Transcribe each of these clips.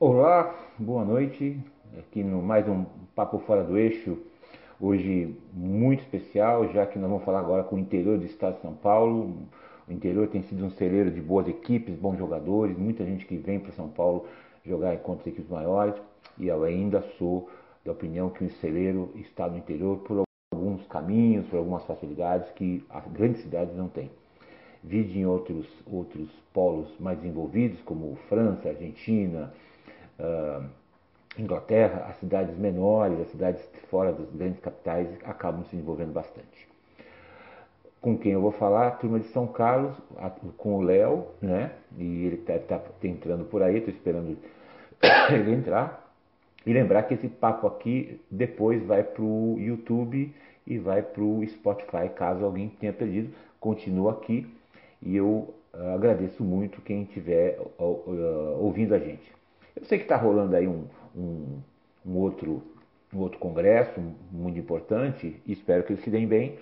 Olá, boa noite. Aqui no mais um Papo Fora do Eixo, hoje muito especial, já que nós vamos falar agora com o interior do estado de São Paulo. O interior tem sido um celeiro de boas equipes, bons jogadores, muita gente que vem para São Paulo jogar contra as equipes maiores, e eu ainda sou da opinião que o celeiro está no interior por alguns caminhos, por algumas facilidades que as grandes cidades não têm. Vide em outros, outros polos mais desenvolvidos, como França, Argentina, uh, Inglaterra, as cidades menores, as cidades fora das grandes capitais acabam se envolvendo bastante. Com quem eu vou falar? A turma de São Carlos, com o Léo, né? E ele está tá entrando por aí, estou esperando ele entrar. E lembrar que esse papo aqui depois vai para o YouTube e vai para o Spotify, caso alguém tenha perdido. Continua aqui e eu uh, agradeço muito quem estiver ouvindo a gente. Eu sei que está rolando aí um, um, um, outro, um outro congresso muito importante, e espero que eles se deem bem,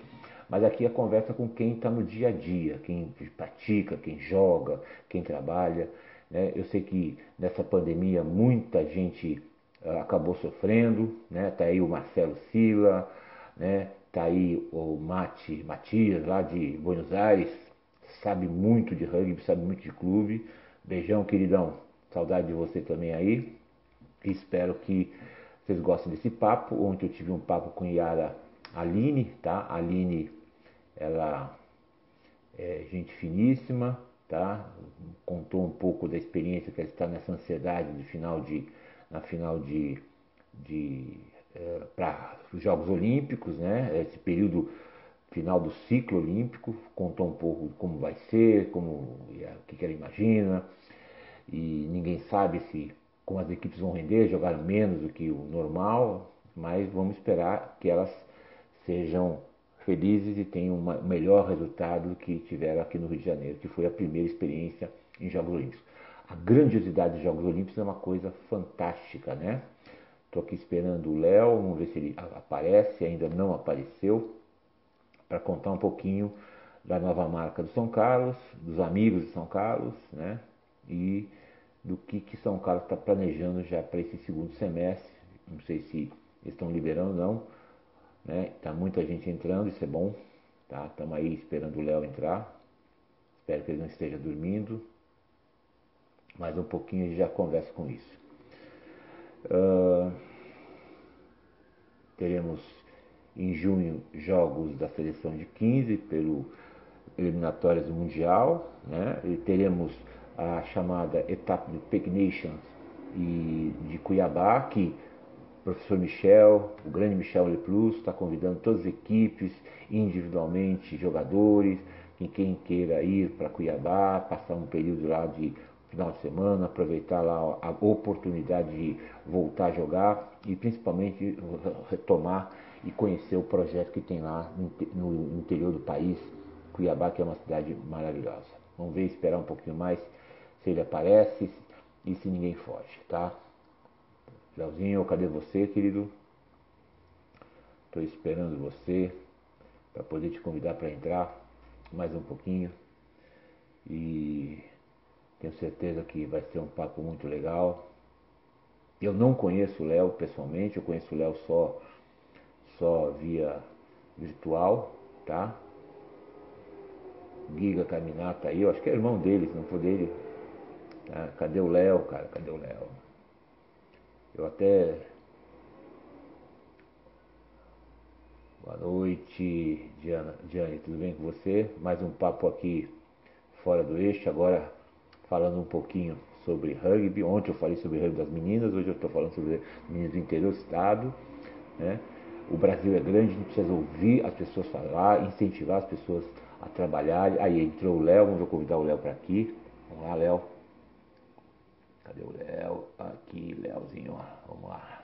mas aqui a conversa com quem está no dia a dia, quem pratica, quem joga, quem trabalha. Né? Eu sei que nessa pandemia muita gente uh, acabou sofrendo, né? Tá aí o Marcelo Sila, né? Tá aí o Mati, Matias lá de Buenos Aires, sabe muito de rugby, sabe muito de clube. Beijão, queridão. Saudade de você também aí. Espero que vocês gostem desse papo. Ontem eu tive um papo com Yara Aline, tá? Aline, ela é gente finíssima, tá? Contou um pouco da experiência que ela está nessa ansiedade de final de, na final de, de é, para os Jogos Olímpicos, né? Esse período final do ciclo olímpico, contou um pouco como vai ser, como o que, que ela imagina, e ninguém sabe se como as equipes vão render, jogar menos do que o normal, mas vamos esperar que elas sejam felizes e tenham um melhor resultado do que tiveram aqui no Rio de Janeiro, que foi a primeira experiência em Jogos Olímpicos. A grandiosidade dos Jogos Olímpicos é uma coisa fantástica, né? Estou aqui esperando o Léo, vamos ver se ele aparece, ainda não apareceu, para contar um pouquinho da nova marca do São Carlos, dos amigos de São Carlos, né? E do que, que São Carlos está planejando já para esse segundo semestre. Não sei se estão liberando ou não. Né? Tá muita gente entrando, isso é bom. Tá? Estamos aí esperando o Léo entrar. Espero que ele não esteja dormindo. Mais um pouquinho a gente já conversa com isso. Uh, teremos em junho jogos da seleção de 15 pelo eliminatórias do Mundial. Né? E teremos a chamada etapa do Nations e de Cuiabá, que o professor Michel, o grande Michel Leplus, está convidando todas as equipes, individualmente, jogadores, e quem queira ir para Cuiabá, passar um período lá de final de semana, aproveitar lá a oportunidade de voltar a jogar e principalmente retomar e conhecer o projeto que tem lá no interior do país, Cuiabá, que é uma cidade maravilhosa. Vamos ver, esperar um pouquinho mais se ele aparece e se ninguém foge, tá? Leozinho, cadê você, querido? Estou esperando você para poder te convidar para entrar mais um pouquinho. E tenho certeza que vai ser um papo muito legal. Eu não conheço o Léo pessoalmente, eu conheço o Léo só, só via virtual, tá? Giga Caminata aí, eu acho que é irmão dele, se não for dele, ah, cadê o Léo, cara? Cadê o Léo? Eu até. Boa noite, Diana. Diane, tudo bem com você? Mais um papo aqui fora do eixo, agora falando um pouquinho sobre rugby. Ontem eu falei sobre rugby das meninas, hoje eu estou falando sobre meninas do interior do estado. Né? O Brasil é grande, a gente precisa ouvir as pessoas falar, incentivar as pessoas a trabalhar. Aí entrou o Léo, vamos convidar o Léo para aqui. Vamos lá, Léo. Cadê o Léo? Aqui, Léozinho. Vamos lá.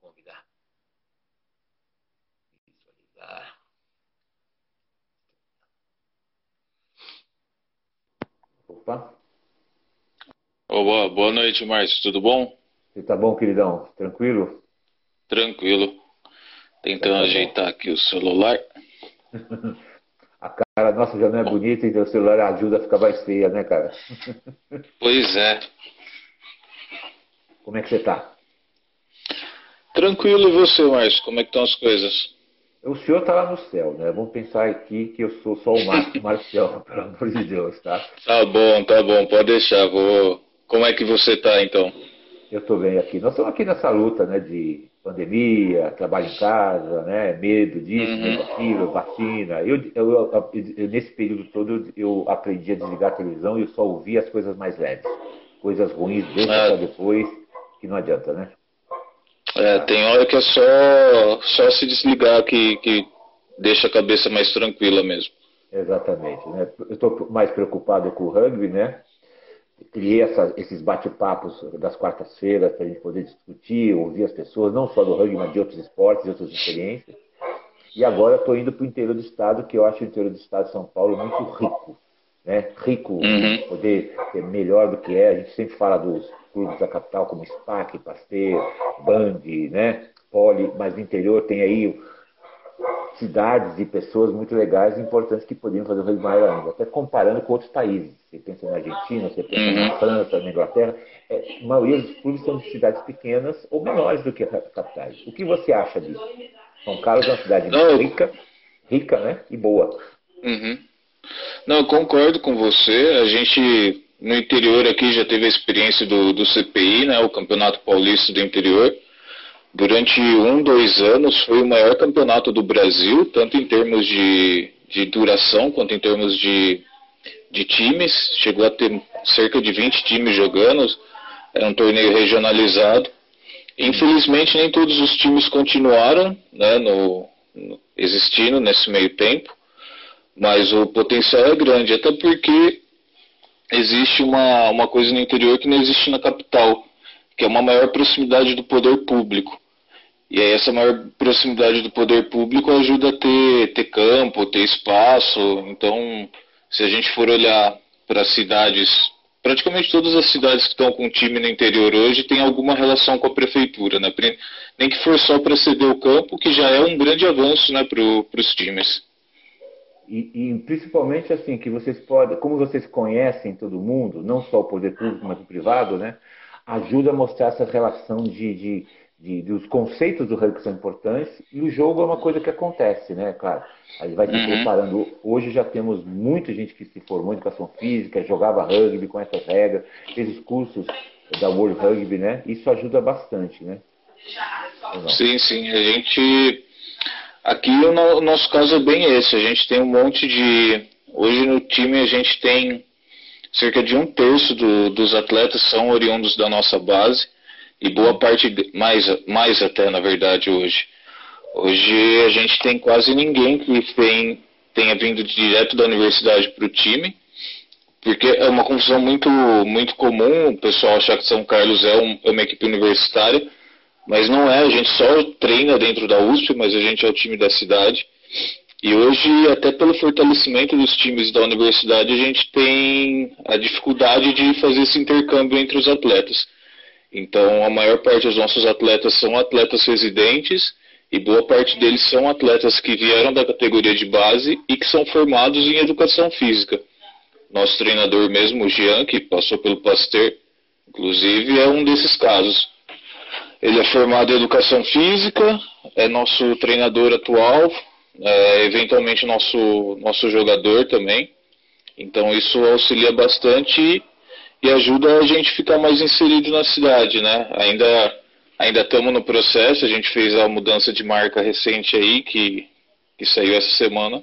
Convidar. Visualizar. Opa. Oh, boa, boa noite, Márcio. Tudo bom? Você tá bom, queridão? Tranquilo? Tranquilo. Tentando tá ajeitar aqui o celular. a cara nossa já não é bonita, então o celular ajuda a ficar mais feia, né, cara? Pois é. Como é que você está? Tranquilo, e você, Márcio? Como é que estão as coisas? O senhor está lá no céu, né? Vamos pensar aqui que eu sou só o Márcio Marcial, pelo amor de Deus, tá? Tá bom, tá bom, pode deixar. Vou... Como é que você está, então? Eu estou bem aqui. Nós estamos aqui nessa luta, né, de pandemia, trabalho em casa, né, medo disso, uhum. daquilo, vacina. Eu, eu, eu, nesse período todo eu aprendi a desligar a televisão e eu só ouvia as coisas mais leves. Coisas ruins, é. para depois, que não adianta, né? É, tem hora que é só, só se desligar que, que deixa a cabeça mais tranquila mesmo. Exatamente. Né? Eu estou mais preocupado com o rugby, né? criei essa, esses bate-papos das quartas-feiras para a gente poder discutir, ouvir as pessoas, não só do rugby, mas de outros esportes, de outras experiências. E agora estou indo para o interior do estado, que eu acho o interior do estado de São Paulo muito rico. Né? Rico uhum. poder ser melhor do que é. A gente sempre fala dos clubes da capital, como SPAC, Pasteur, Band, né? Poli, mas no interior tem aí cidades e pessoas muito legais e importantes que poderiam fazer o rugby maior ainda, até comparando com outros países. Você pensa na Argentina, você pensa uhum. na França, na Inglaterra, é, a maioria dos clubes são de cidades pequenas ou menores do que capitais. O que você acha disso? São Carlos é uma cidade Não, rica, rica, né, e boa. Uhum. Não, eu concordo com você. A gente no interior aqui já teve a experiência do, do CPI, né, o Campeonato Paulista do Interior durante um, dois anos foi o maior campeonato do Brasil, tanto em termos de, de duração quanto em termos de, de times. Chegou a ter cerca de 20 times jogando, era um torneio regionalizado. Infelizmente, nem todos os times continuaram né, no, no, existindo nesse meio tempo, mas o potencial é grande, até porque existe uma, uma coisa no interior que não existe na capital, que é uma maior proximidade do poder público. E aí essa maior proximidade do poder público ajuda a ter, ter campo, ter espaço. Então, se a gente for olhar para cidades, praticamente todas as cidades que estão com time no interior hoje têm alguma relação com a prefeitura, né? Nem que for só para ceder o campo, que já é um grande avanço né, para os times. E, e, principalmente assim, que vocês podem, como vocês conhecem todo mundo, não só o poder público, mas o privado, né? Ajuda a mostrar essa relação de, de de, dos conceitos do rugby são importantes e o jogo é uma coisa que acontece, né? Claro, a gente vai se uhum. preparando. Hoje já temos muita gente que se formou em educação física, jogava rugby com essas regras, fez os cursos da World Rugby, né? Isso ajuda bastante, né? Sim, sim. A gente. Aqui o nosso caso é bem esse. A gente tem um monte de. Hoje no time a gente tem cerca de um terço do, dos atletas são oriundos da nossa base e boa parte, mais, mais até na verdade hoje. Hoje a gente tem quase ninguém que tem, tenha vindo direto da universidade para o time, porque é uma confusão muito, muito comum o pessoal achar que São Carlos é, um, é uma equipe universitária, mas não é, a gente só treina dentro da USP, mas a gente é o time da cidade. E hoje, até pelo fortalecimento dos times da universidade, a gente tem a dificuldade de fazer esse intercâmbio entre os atletas. Então, a maior parte dos nossos atletas são atletas residentes e boa parte deles são atletas que vieram da categoria de base e que são formados em educação física. Nosso treinador mesmo, o Jean, que passou pelo Pasteur, inclusive, é um desses casos. Ele é formado em educação física, é nosso treinador atual, é eventualmente nosso, nosso jogador também. Então isso auxilia bastante e ajuda a gente ficar mais inserido na cidade, né? Ainda ainda estamos no processo, a gente fez a mudança de marca recente aí que, que saiu essa semana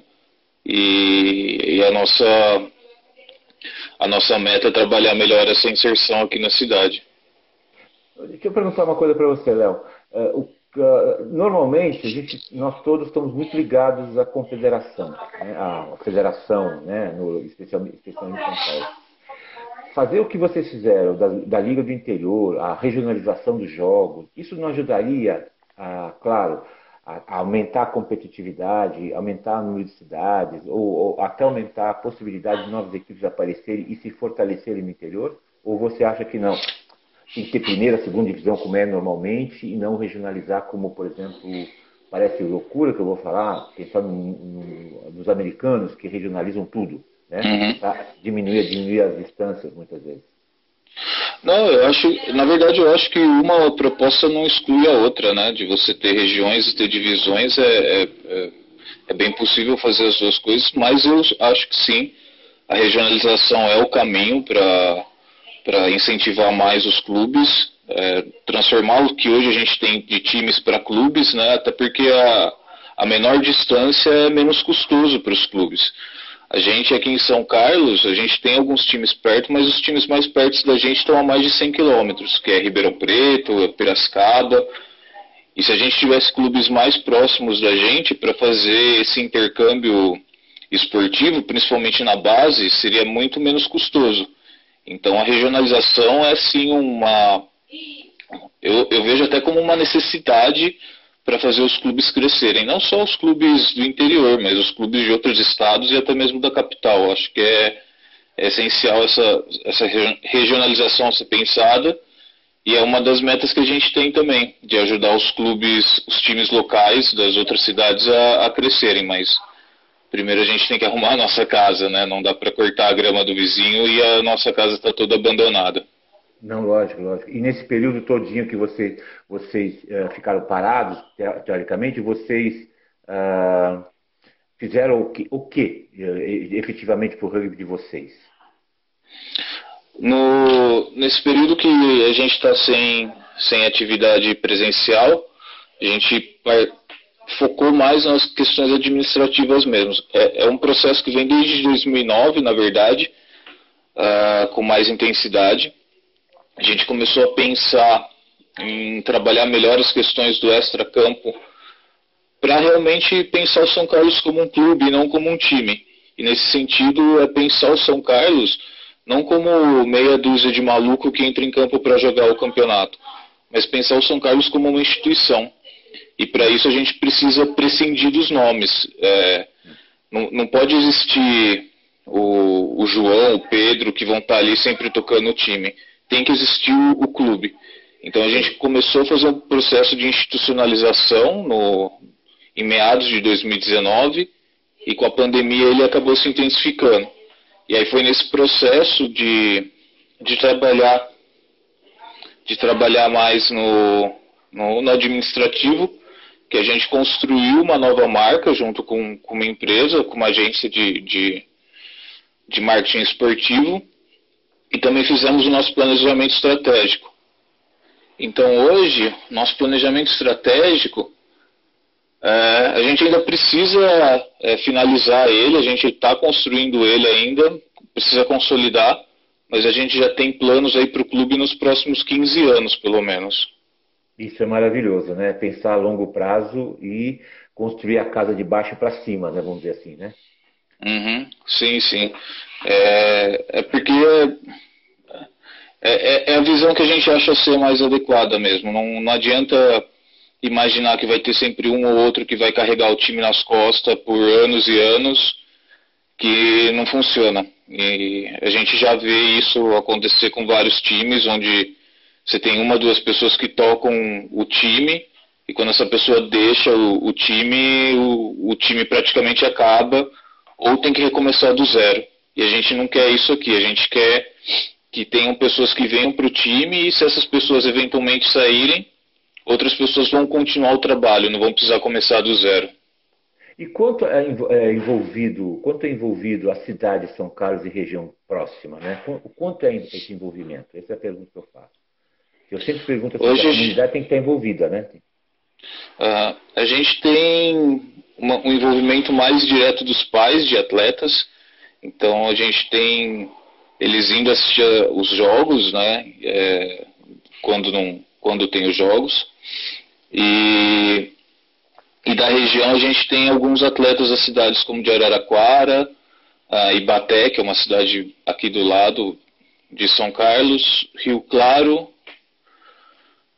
e, e a nossa a nossa meta é trabalhar melhor essa inserção aqui na cidade. Deixa eu perguntar uma coisa para você, Léo. Uh, uh, normalmente, gente, nós todos estamos muito ligados à confederação, né? à federação, né? no, especialmente, especialmente em São Paulo fazer o que vocês fizeram da, da, Liga do Interior, a regionalização dos jogos, isso não ajudaria, a, claro, a, a aumentar a competitividade, aumentar o número de cidades, ou, ou, até aumentar a possibilidade de novas equipes aparecerem e se fortalecerem no interior? Ou você acha que não? Tem que ter primeira, segunda divisão como é normalmente e não regionalizar como, por exemplo, parece loucura que eu vou falar, pensando nos americanos que regionalizam tudo né? Uhum. Diminuir, diminuir as distâncias muitas vezes. Não, eu acho, na verdade, eu acho que uma proposta não exclui a outra, né? De você ter regiões e ter divisões é, é, é, é bem possível fazer as duas coisas, mas eu acho que sim, a regionalização é o caminho para incentivar mais os clubes, é, transformar o que hoje a gente tem de times para clubes, né? Até porque a, a menor distância é menos custoso para os clubes. A gente aqui em São Carlos, a gente tem alguns times perto, mas os times mais perto da gente estão a mais de 100 quilômetros, que é Ribeirão Preto, Piracicaba. E se a gente tivesse clubes mais próximos da gente para fazer esse intercâmbio esportivo, principalmente na base, seria muito menos custoso. Então a regionalização é sim uma. Eu, eu vejo até como uma necessidade para fazer os clubes crescerem. Não só os clubes do interior, mas os clubes de outros estados e até mesmo da capital. Acho que é, é essencial essa, essa regionalização ser pensada e é uma das metas que a gente tem também, de ajudar os clubes, os times locais das outras cidades a, a crescerem, mas primeiro a gente tem que arrumar a nossa casa, né? Não dá para cortar a grama do vizinho e a nossa casa está toda abandonada. Não, lógico, lógico. E nesse período todinho que você, vocês uh, ficaram parados, teoricamente, vocês uh, fizeram o que, o que uh, efetivamente para o rugby de vocês? No, nesse período que a gente está sem, sem atividade presencial, a gente focou mais nas questões administrativas mesmo. É, é um processo que vem desde 2009, na verdade, uh, com mais intensidade a gente começou a pensar em trabalhar melhor as questões do extra-campo para realmente pensar o São Carlos como um clube e não como um time. E nesse sentido é pensar o São Carlos não como meia dúzia de maluco que entra em campo para jogar o campeonato, mas pensar o São Carlos como uma instituição. E para isso a gente precisa prescindir dos nomes. É, não, não, pode existir o, o João, o Pedro, que vão estar tá ali sempre tocando o time tem que existir o, o clube. Então a gente começou a fazer um processo de institucionalização no, em meados de 2019 e com a pandemia ele acabou se intensificando. E aí foi nesse processo de, de trabalhar de trabalhar mais no, no, no administrativo que a gente construiu uma nova marca junto com, com uma empresa, com uma agência de, de, de marketing esportivo e também fizemos o nosso planejamento estratégico. Então hoje, nosso planejamento estratégico, é, a gente ainda precisa é, finalizar ele, a gente está construindo ele ainda, precisa consolidar, mas a gente já tem planos aí para o clube nos próximos 15 anos, pelo menos. Isso é maravilhoso, né? Pensar a longo prazo e construir a casa de baixo para cima, né? Vamos dizer assim, né? Uhum, sim, sim. É, é porque é, é, é, a visão que a gente acha ser mais adequada mesmo. Não, não adianta imaginar que vai ter sempre um ou outro que vai carregar o time nas costas por anos e anos, que não funciona. E a gente já vê isso acontecer com vários times, onde você tem uma, duas pessoas que tocam o time, e quando essa pessoa deixa o, o time, o, o time praticamente acaba, ou tem que recomeçar do zero. E a gente não quer isso aqui, a gente quer que tenham pessoas que venham para o time e se essas pessoas eventualmente saírem, outras pessoas vão continuar o trabalho, não vão precisar começar do zero. E quanto é, é envolvido, quanto é envolvido a cidade de São Carlos e região próxima, né? O quanto é esse envolvimento? Essa é a pergunta que eu faço. Eu sempre pergunto se Hoje, a comunidade tem que estar envolvida, né? Uh, a gente tem uma, um envolvimento mais direto dos pais de atletas, então a gente tem eles indo assistir os jogos, né? É, quando não, quando tem os jogos. E, e da região a gente tem alguns atletas das cidades como de Araraquara, a Ibaté, que é uma cidade aqui do lado de São Carlos, Rio Claro,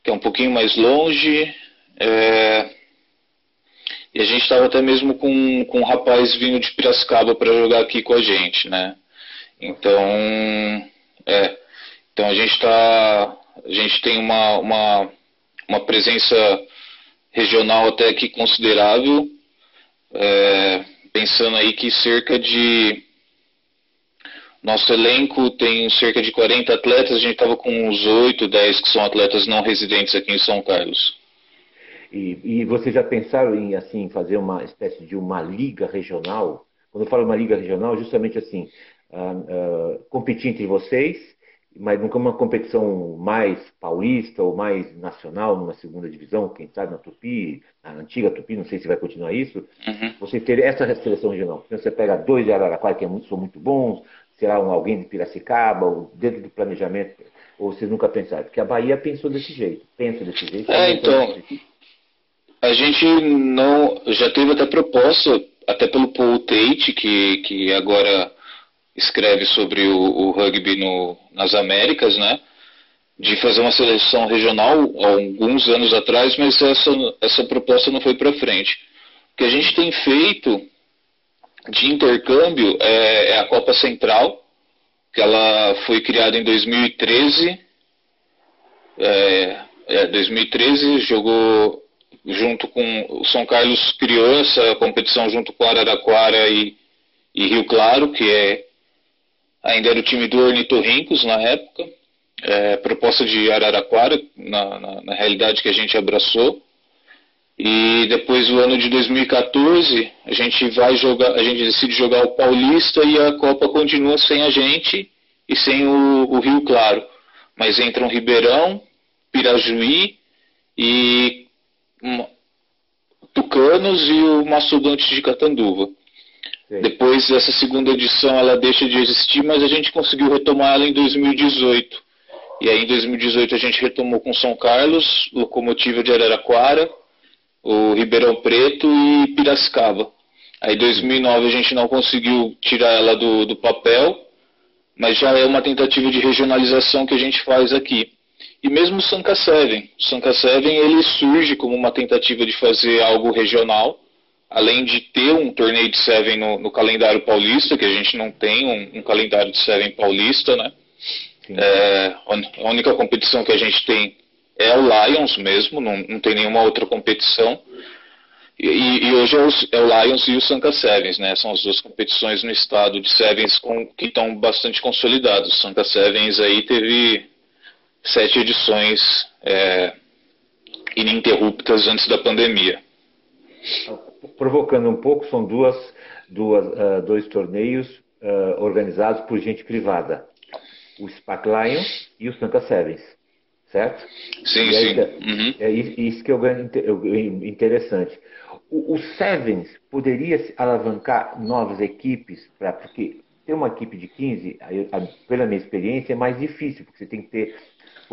que é um pouquinho mais longe. É, e a gente estava até mesmo com, com um rapaz vindo de Piracicaba para jogar aqui com a gente, né? Então, é, então a gente tá, a gente tem uma, uma, uma presença regional até aqui considerável, é, pensando aí que cerca de Nosso elenco tem cerca de 40 atletas, a gente estava com uns 8, 10 que são atletas não residentes aqui em São Carlos. E, e vocês já pensaram em assim fazer uma espécie de uma liga regional? Quando eu falo uma liga regional, justamente assim, uh, uh, competir entre vocês, mas nunca uma competição mais paulista ou mais nacional, numa segunda divisão, quem sabe na Tupi, na antiga Tupi, não sei se vai continuar isso, uhum. você ter essa seleção regional. Então você pega dois de Araraquara que é são muito bons, será um, alguém de Piracicaba, ou dentro do planejamento, ou vocês nunca pensaram? Porque a Bahia pensou desse jeito, pensa desse jeito. É, então, a gente não, já teve até proposta, até pelo Paul Tate, que, que agora escreve sobre o, o rugby no, nas Américas, né? De fazer uma seleção regional alguns anos atrás, mas essa, essa proposta não foi para frente. O que a gente tem feito de intercâmbio é, é, a Copa Central, que ela foi criada em 2013. É, é, 2013 jogou junto com o São Carlos criou essa competição junto com Araraquara e, e Rio Claro, que é ainda era o time do Ornitorrincos na época, é, proposta de Araraquara, na, na, na realidade que a gente abraçou. E depois o ano de 2014, a gente vai jogar, a gente decide jogar o Paulista e a Copa continua sem a gente e sem o, o Rio Claro. Mas entram Ribeirão, Pirajuí e um, Tucanos e o Maçodonte de Catanduva. Depois dessa segunda edição ela deixa de existir, mas a gente conseguiu retomar ela em 2018. E aí em 2018 a gente retomou com São Carlos, Locomotiva de Araraquara, o Ribeirão Preto e Piracicaba. Aí em 2009 a gente não conseguiu tirar ela do, do papel, mas já é uma tentativa de regionalização que a gente faz aqui. E mesmo o Sanka Seven. O Sanka Seven ele surge como uma tentativa de fazer algo regional, além de ter um torneio de Seven no, no calendário paulista, que a gente não tem um, um calendário de Seven paulista, né? É, a única competição que a gente tem é o Lions mesmo, não, não tem nenhuma outra competição. E, e hoje é, os, é, o Lions e o Sanka Sevens, né? São as duas competições no estado de Sevens com, que estão bastante consolidados. O Sanka Sevens aí teve sete edições é, ininterruptas antes da pandemia. Provocando um pouco, são duas, duas, uh, dois torneios uh, organizados por gente privada. O SPAC Lions e o Sanka Sevens certo? Sim, sim. Uhum. É isso que é o interessante. O, o Sevens poderia alavancar novas equipes, pra, porque ter uma equipe de 15, pela minha experiência, é mais difícil, porque você tem que ter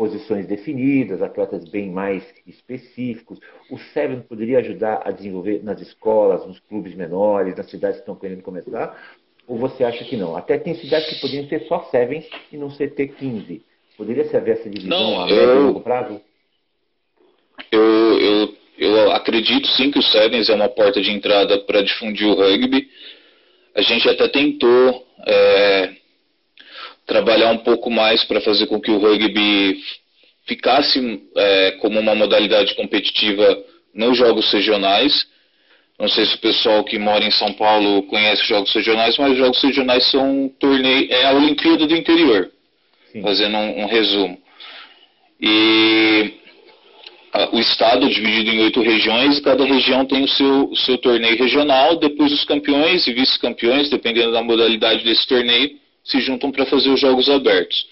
posições definidas, atletas bem mais específicos. O Sevens poderia ajudar a desenvolver nas escolas, nos clubes menores, nas cidades que estão querendo começar? Ou você acha que não? Até tem cidades que poderiam ter só Sevens e não ser T15. Poderia se haver essa divisão Não, a médio e longo prazo? Eu, eu, eu acredito sim que o Sevens é uma porta de entrada para difundir o rugby. A gente até tentou é, trabalhar um pouco mais para fazer com que o rugby ficasse é, como uma modalidade competitiva nos jogos regionais. Não sei se o pessoal que mora em São Paulo conhece os jogos regionais, mas os jogos regionais são um torneio, é a Olimpíada do Interior. Sim. fazendo um, um, resumo. E a, o estado é dividido em oito regiões, e cada região tem o seu, o seu torneio regional, depois os campeões e vice-campeões, dependendo da modalidade desse torneio, se juntam para fazer os jogos abertos.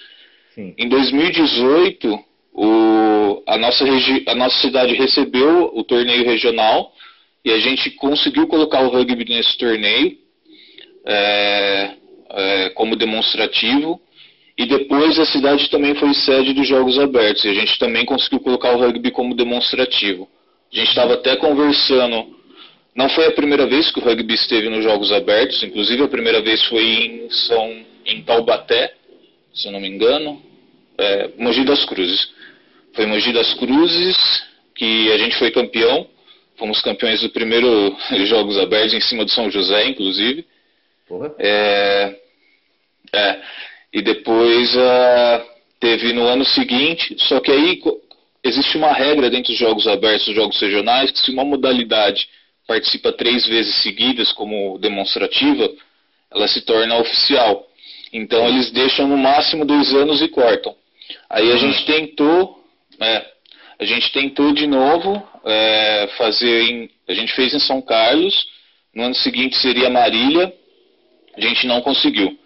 Sim. Em 2018, o, a, nossa a nossa cidade recebeu o torneio regional e a gente conseguiu colocar o rugby nesse torneio é, é, como demonstrativo. E depois a cidade também foi sede dos Jogos Abertos e a gente também conseguiu colocar o rugby como demonstrativo. A gente estava até conversando. Não foi a primeira vez que o rugby esteve nos Jogos Abertos, inclusive a primeira vez foi em São em Taubaté, se eu não me engano, é, Mogi das Cruzes. Foi Mogi das Cruzes que a gente foi campeão. Fomos campeões do primeiro Jogos Abertos em cima do São José, inclusive. Porra. É, é, e depois uh, teve no ano seguinte, só que aí existe uma regra dentro dos jogos abertos, dos jogos regionais, que se uma modalidade participa três vezes seguidas como demonstrativa, ela se torna oficial. Então eles deixam no máximo dois anos e cortam. Aí a uhum. gente tentou, é, a gente tentou de novo é, fazer em, a gente fez em São Carlos, no ano seguinte seria Marília, a gente não conseguiu.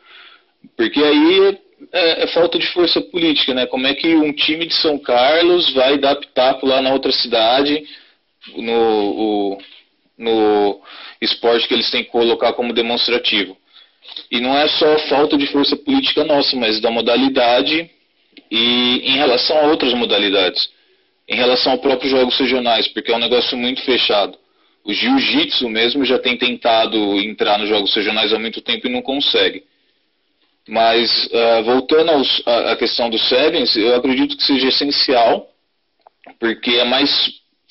Porque aí é, é, falta de força política, né? Como é que um time de São Carlos vai dar pitaco lá na outra cidade no, o, no esporte que eles têm que colocar como demonstrativo? E não é só falta de força política nossa, mas da modalidade e em relação a outras modalidades. Em relação aos próprios jogos regionais, porque é um negócio muito fechado. O jiu-jitsu mesmo já tem tentado entrar nos jogos regionais há muito tempo e não consegue. Mas, uh, voltando aos, à questão dos sevens, eu acredito que seja essencial, porque é mais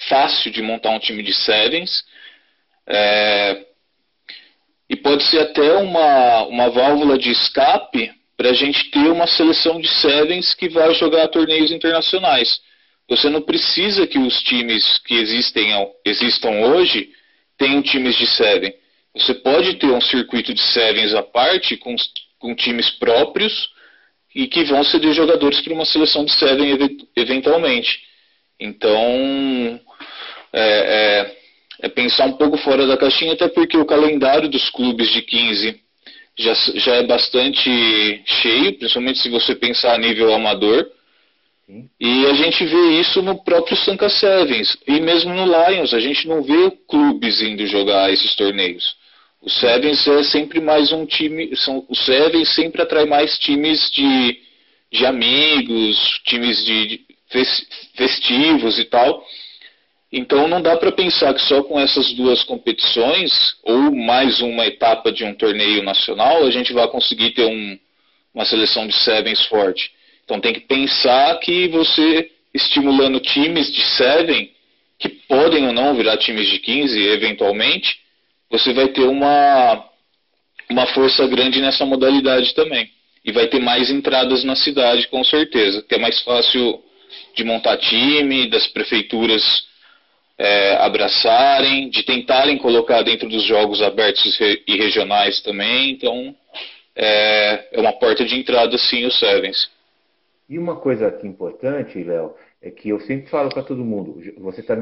fácil de montar um time de sevens, é, e pode ser até uma, uma válvula de escape para a gente ter uma seleção de sevens que vai jogar torneios internacionais. Você não precisa que os times que existem, existam hoje tenham times de seven. Você pode ter um circuito de sevens à parte com com times próprios e que vão ceder jogadores para uma seleção de Seven eventualmente. Então, é, é, é, pensar um pouco fora da caixinha, até porque o calendário dos clubes de 15 já, já é bastante cheio, principalmente se você pensar a nível amador. E a gente vê isso no próprio Sanka Sevens e mesmo no Lions, a gente não vê clubes indo jogar esses torneios. O Sevens é sempre mais um time. São, o Sevens sempre atrai mais times de, de amigos, times de, de festivos e tal. Então não dá para pensar que só com essas duas competições, ou mais uma etapa de um torneio nacional, a gente vai conseguir ter um, uma seleção de sevens forte. Então tem que pensar que você estimulando times de seven, que podem ou não virar times de 15 eventualmente, você vai ter uma, uma força grande nessa modalidade também. E vai ter mais entradas na cidade, com certeza, que é mais fácil de montar time, das prefeituras é, abraçarem, de tentarem colocar dentro dos jogos abertos e regionais também. Então, é, é uma porta de entrada, sim, o Sevens. E uma coisa aqui importante, Léo, é que eu sempre falo para todo mundo, você está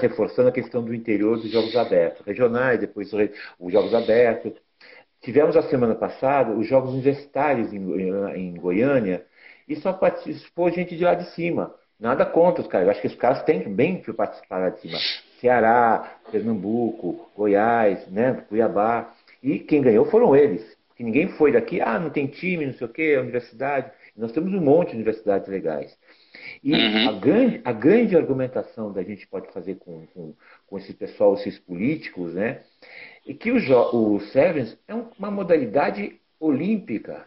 reforçando a questão do interior dos jogos abertos, regionais, depois os jogos abertos. Tivemos a semana passada os jogos universitários em, em Goiânia e só participou gente de lá de cima. Nada contra os caras. Eu acho que os caras têm bem que participar lá de cima. Ceará, Pernambuco, Goiás, né, Cuiabá. E quem ganhou foram eles. Porque ninguém foi daqui, ah, não tem time, não sei o quê, a universidade. Nós temos um monte de universidades legais. E uhum. a, grande, a grande argumentação da gente pode fazer com, com, com esse pessoal, esses políticos, né? É que o, o Sevens é uma modalidade olímpica.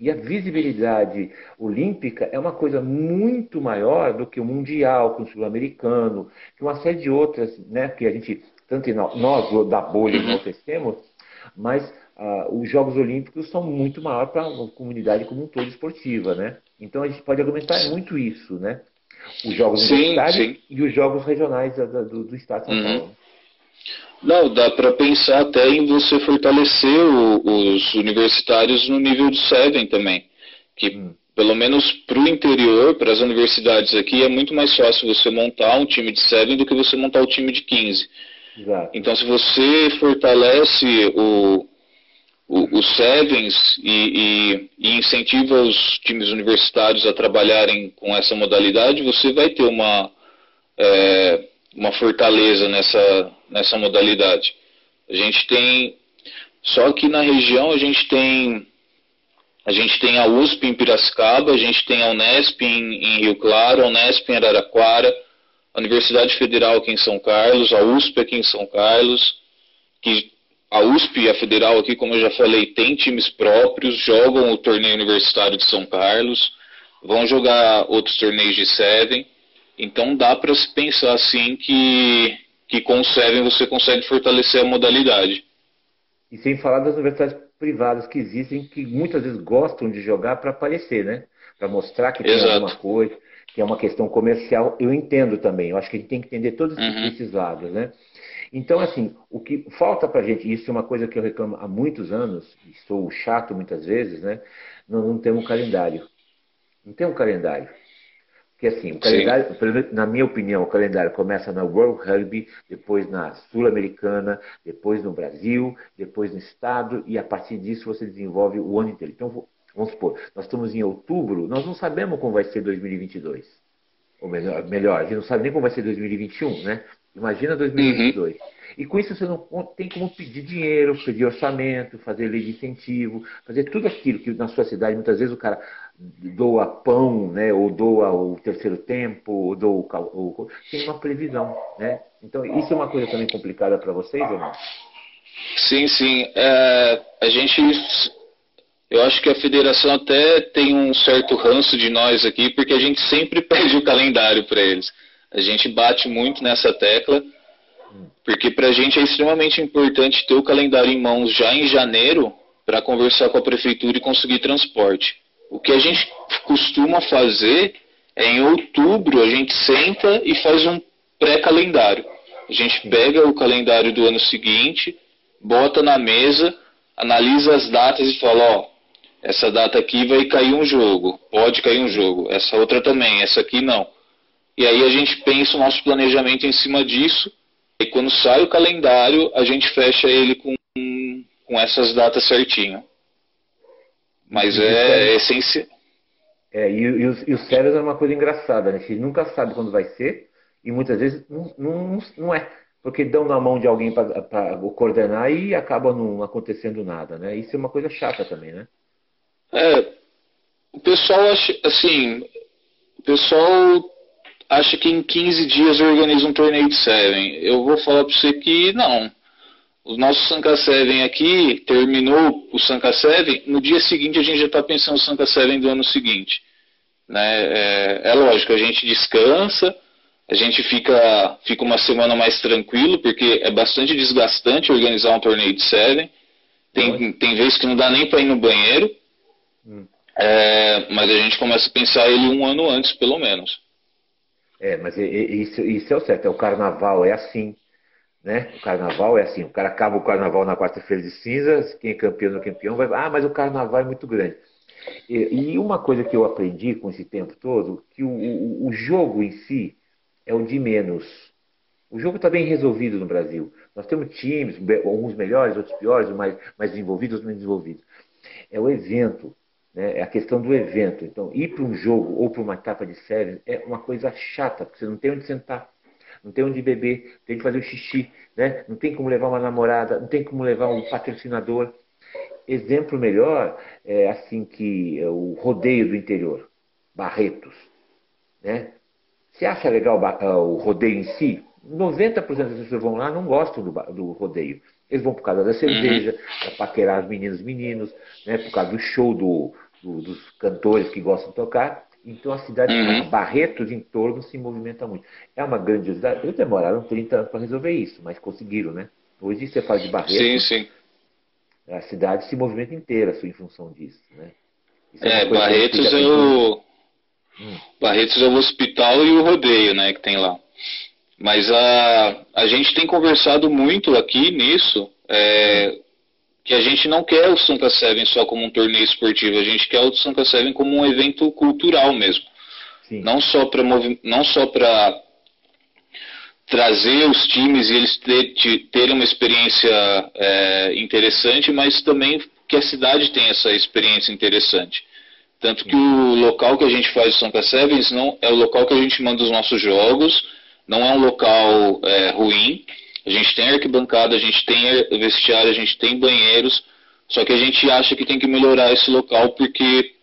E a visibilidade olímpica é uma coisa muito maior do que o Mundial, com o Sul-Americano, que uma série de outras, né, que a gente, tanto nós da bolha enaltecemos, mas uh, os Jogos Olímpicos são muito maiores para a comunidade como um todo esportiva, né? Então a gente pode argumentar muito isso, né? Os jogos sim, universitários sim. e os jogos regionais do, do Estado de São uhum. Paulo. Não, dá para pensar até em você fortalecer o, os universitários no nível de Seven também. Que, hum. pelo menos para o interior, para as universidades aqui, é muito mais fácil você montar um time de Seven do que você montar o um time de 15. Exato. Então, se você fortalece o, os Sevens e, e, e, incentiva os times universitários a trabalharem com essa modalidade, você vai ter uma, é, uma fortaleza nessa, nessa modalidade. A gente tem, só aqui na região a gente tem a gente tem a USP em Piracicaba, a gente tem a Unesp em, em Rio Claro, a Unesp em Araraquara, a Universidade Federal aqui em São Carlos, a USP aqui em São Carlos, que a USP e a Federal aqui, como eu já falei, tem times próprios, jogam o torneio universitário de São Carlos, vão jogar outros torneios de Seven. Então dá para se pensar assim que, que com o Seven você consegue fortalecer a modalidade. E sem falar das universidades privadas que existem, que muitas vezes gostam de jogar para aparecer, né? Para mostrar que tem Exato. alguma coisa. que é uma questão comercial, eu entendo também. Eu acho que a gente tem que entender todos uhum. esses lados, né? Então, assim, o que falta para a gente, isso é uma coisa que eu reclamo há muitos anos, e sou chato muitas vezes, né? Nós não temos um calendário. Não tem um calendário. Porque assim, o calendário, na minha opinião, o calendário começa na World Rugby, depois na Sul-Americana, depois no Brasil, depois no Estado, e a partir disso você desenvolve o ano inteiro. Então, vamos supor, nós estamos em outubro, nós não sabemos como vai ser 2022. Ou melhor, melhor a gente não sabe nem como vai ser 2021, né? Imagina 2022. Uhum. E com isso você não tem como pedir dinheiro, pedir orçamento, fazer lei de incentivo, fazer tudo aquilo que na sua cidade muitas vezes o cara doa pão, né, ou doa o terceiro tempo, ou doa o, tem uma previsão, né? Então isso é uma coisa também complicada para vocês, ou não? Sim, sim. É, a gente, eu acho que a federação até tem um certo ranço de nós aqui, porque a gente sempre pede o calendário para eles. A gente bate muito nessa tecla, porque para a gente é extremamente importante ter o calendário em mãos já em janeiro para conversar com a prefeitura e conseguir transporte. O que a gente costuma fazer é em outubro a gente senta e faz um pré-calendário. A gente pega o calendário do ano seguinte, bota na mesa, analisa as datas e fala, ó, essa data aqui vai cair um jogo, pode cair um jogo, essa outra também, essa aqui não. E aí a gente pensa o nosso planejamento em cima disso. E quando sai o calendário, a gente fecha ele com, com essas datas certinho. Mas e é, é essencial. É, e, e, os, e os sérios é uma coisa engraçada, né? A gente nunca sabe quando vai ser e muitas vezes não, não, não é. Porque dão na mão de alguém para coordenar e acaba não acontecendo nada, né? Isso é uma coisa chata também, né? É, o pessoal acha, assim, o pessoal acha que em 15 dias organiza um torneio de Seven. Eu vou falar para você que não. O nosso Sanka Seven aqui terminou o Sanka Seven, no dia seguinte a gente já está pensando no Sanka Seven do ano seguinte. Né? É, é, lógico, a gente descansa, a gente fica, fica uma semana mais tranquilo, porque é bastante desgastante organizar um torneio de Seven. Tem, tem vezes que não dá nem para ir no banheiro, hum. é, mas a gente começa a pensar ele um ano antes, pelo menos. É, mas isso, isso é o certo. É o carnaval é assim, né? O carnaval é assim. O cara acaba o carnaval na quarta-feira de cinzas, quem é campeão no campeão vai. Ah, mas o carnaval é muito grande. E, e, uma coisa que eu aprendi com esse tempo todo, que o, o, o jogo em si é o de menos. O jogo está bem resolvido no Brasil. Nós temos times, alguns melhores, outros piores, mais, mais desenvolvidos, menos desenvolvidos. É o evento, né? É a questão do evento. Então, ir para um jogo ou para uma etapa de série é uma coisa chata, porque você não tem onde sentar, não tem onde beber, tem que fazer o xixi, né? não tem como levar uma namorada, não tem como levar um patrocinador. Exemplo melhor é assim que é o rodeio do interior, Barretos. Né? Você acha legal ah, o rodeio em si? 90% das pessoas vão lá não gostam do, do rodeio. Eles vão por causa da cerveja, uhum. para paquerar as meninas e meninos, né, por causa do show do, do, dos cantores que gostam de tocar. Então a cidade uhum. Barretos em torno se movimenta muito. É uma grandiosidade. Eles demoraram 30 anos para resolver isso, mas conseguiram, né? Hoje você fala de Barretos. Sim, sim. A cidade se movimenta inteira em função disso, né? é, é Barretos é o. Hum. Barretos é o hospital e o rodeio, né, que tem lá. Mas a, a gente tem conversado muito aqui nisso, é, que a gente não quer o Sanka Seven só como um torneio esportivo, a gente quer o Sanka Seven como um evento cultural mesmo. Sim. Não só para não só para trazer os times e eles ter, terem uma experiência é, interessante, mas também que a cidade tenha essa experiência interessante. Tanto que o local que a gente faz o Sanka Sevens não é o local que a gente manda os nossos jogos não é um local é, ruim. A gente tem arquibancada, a gente tem vestiário, a gente tem banheiros. Só que a gente acha que tem que melhorar esse local porque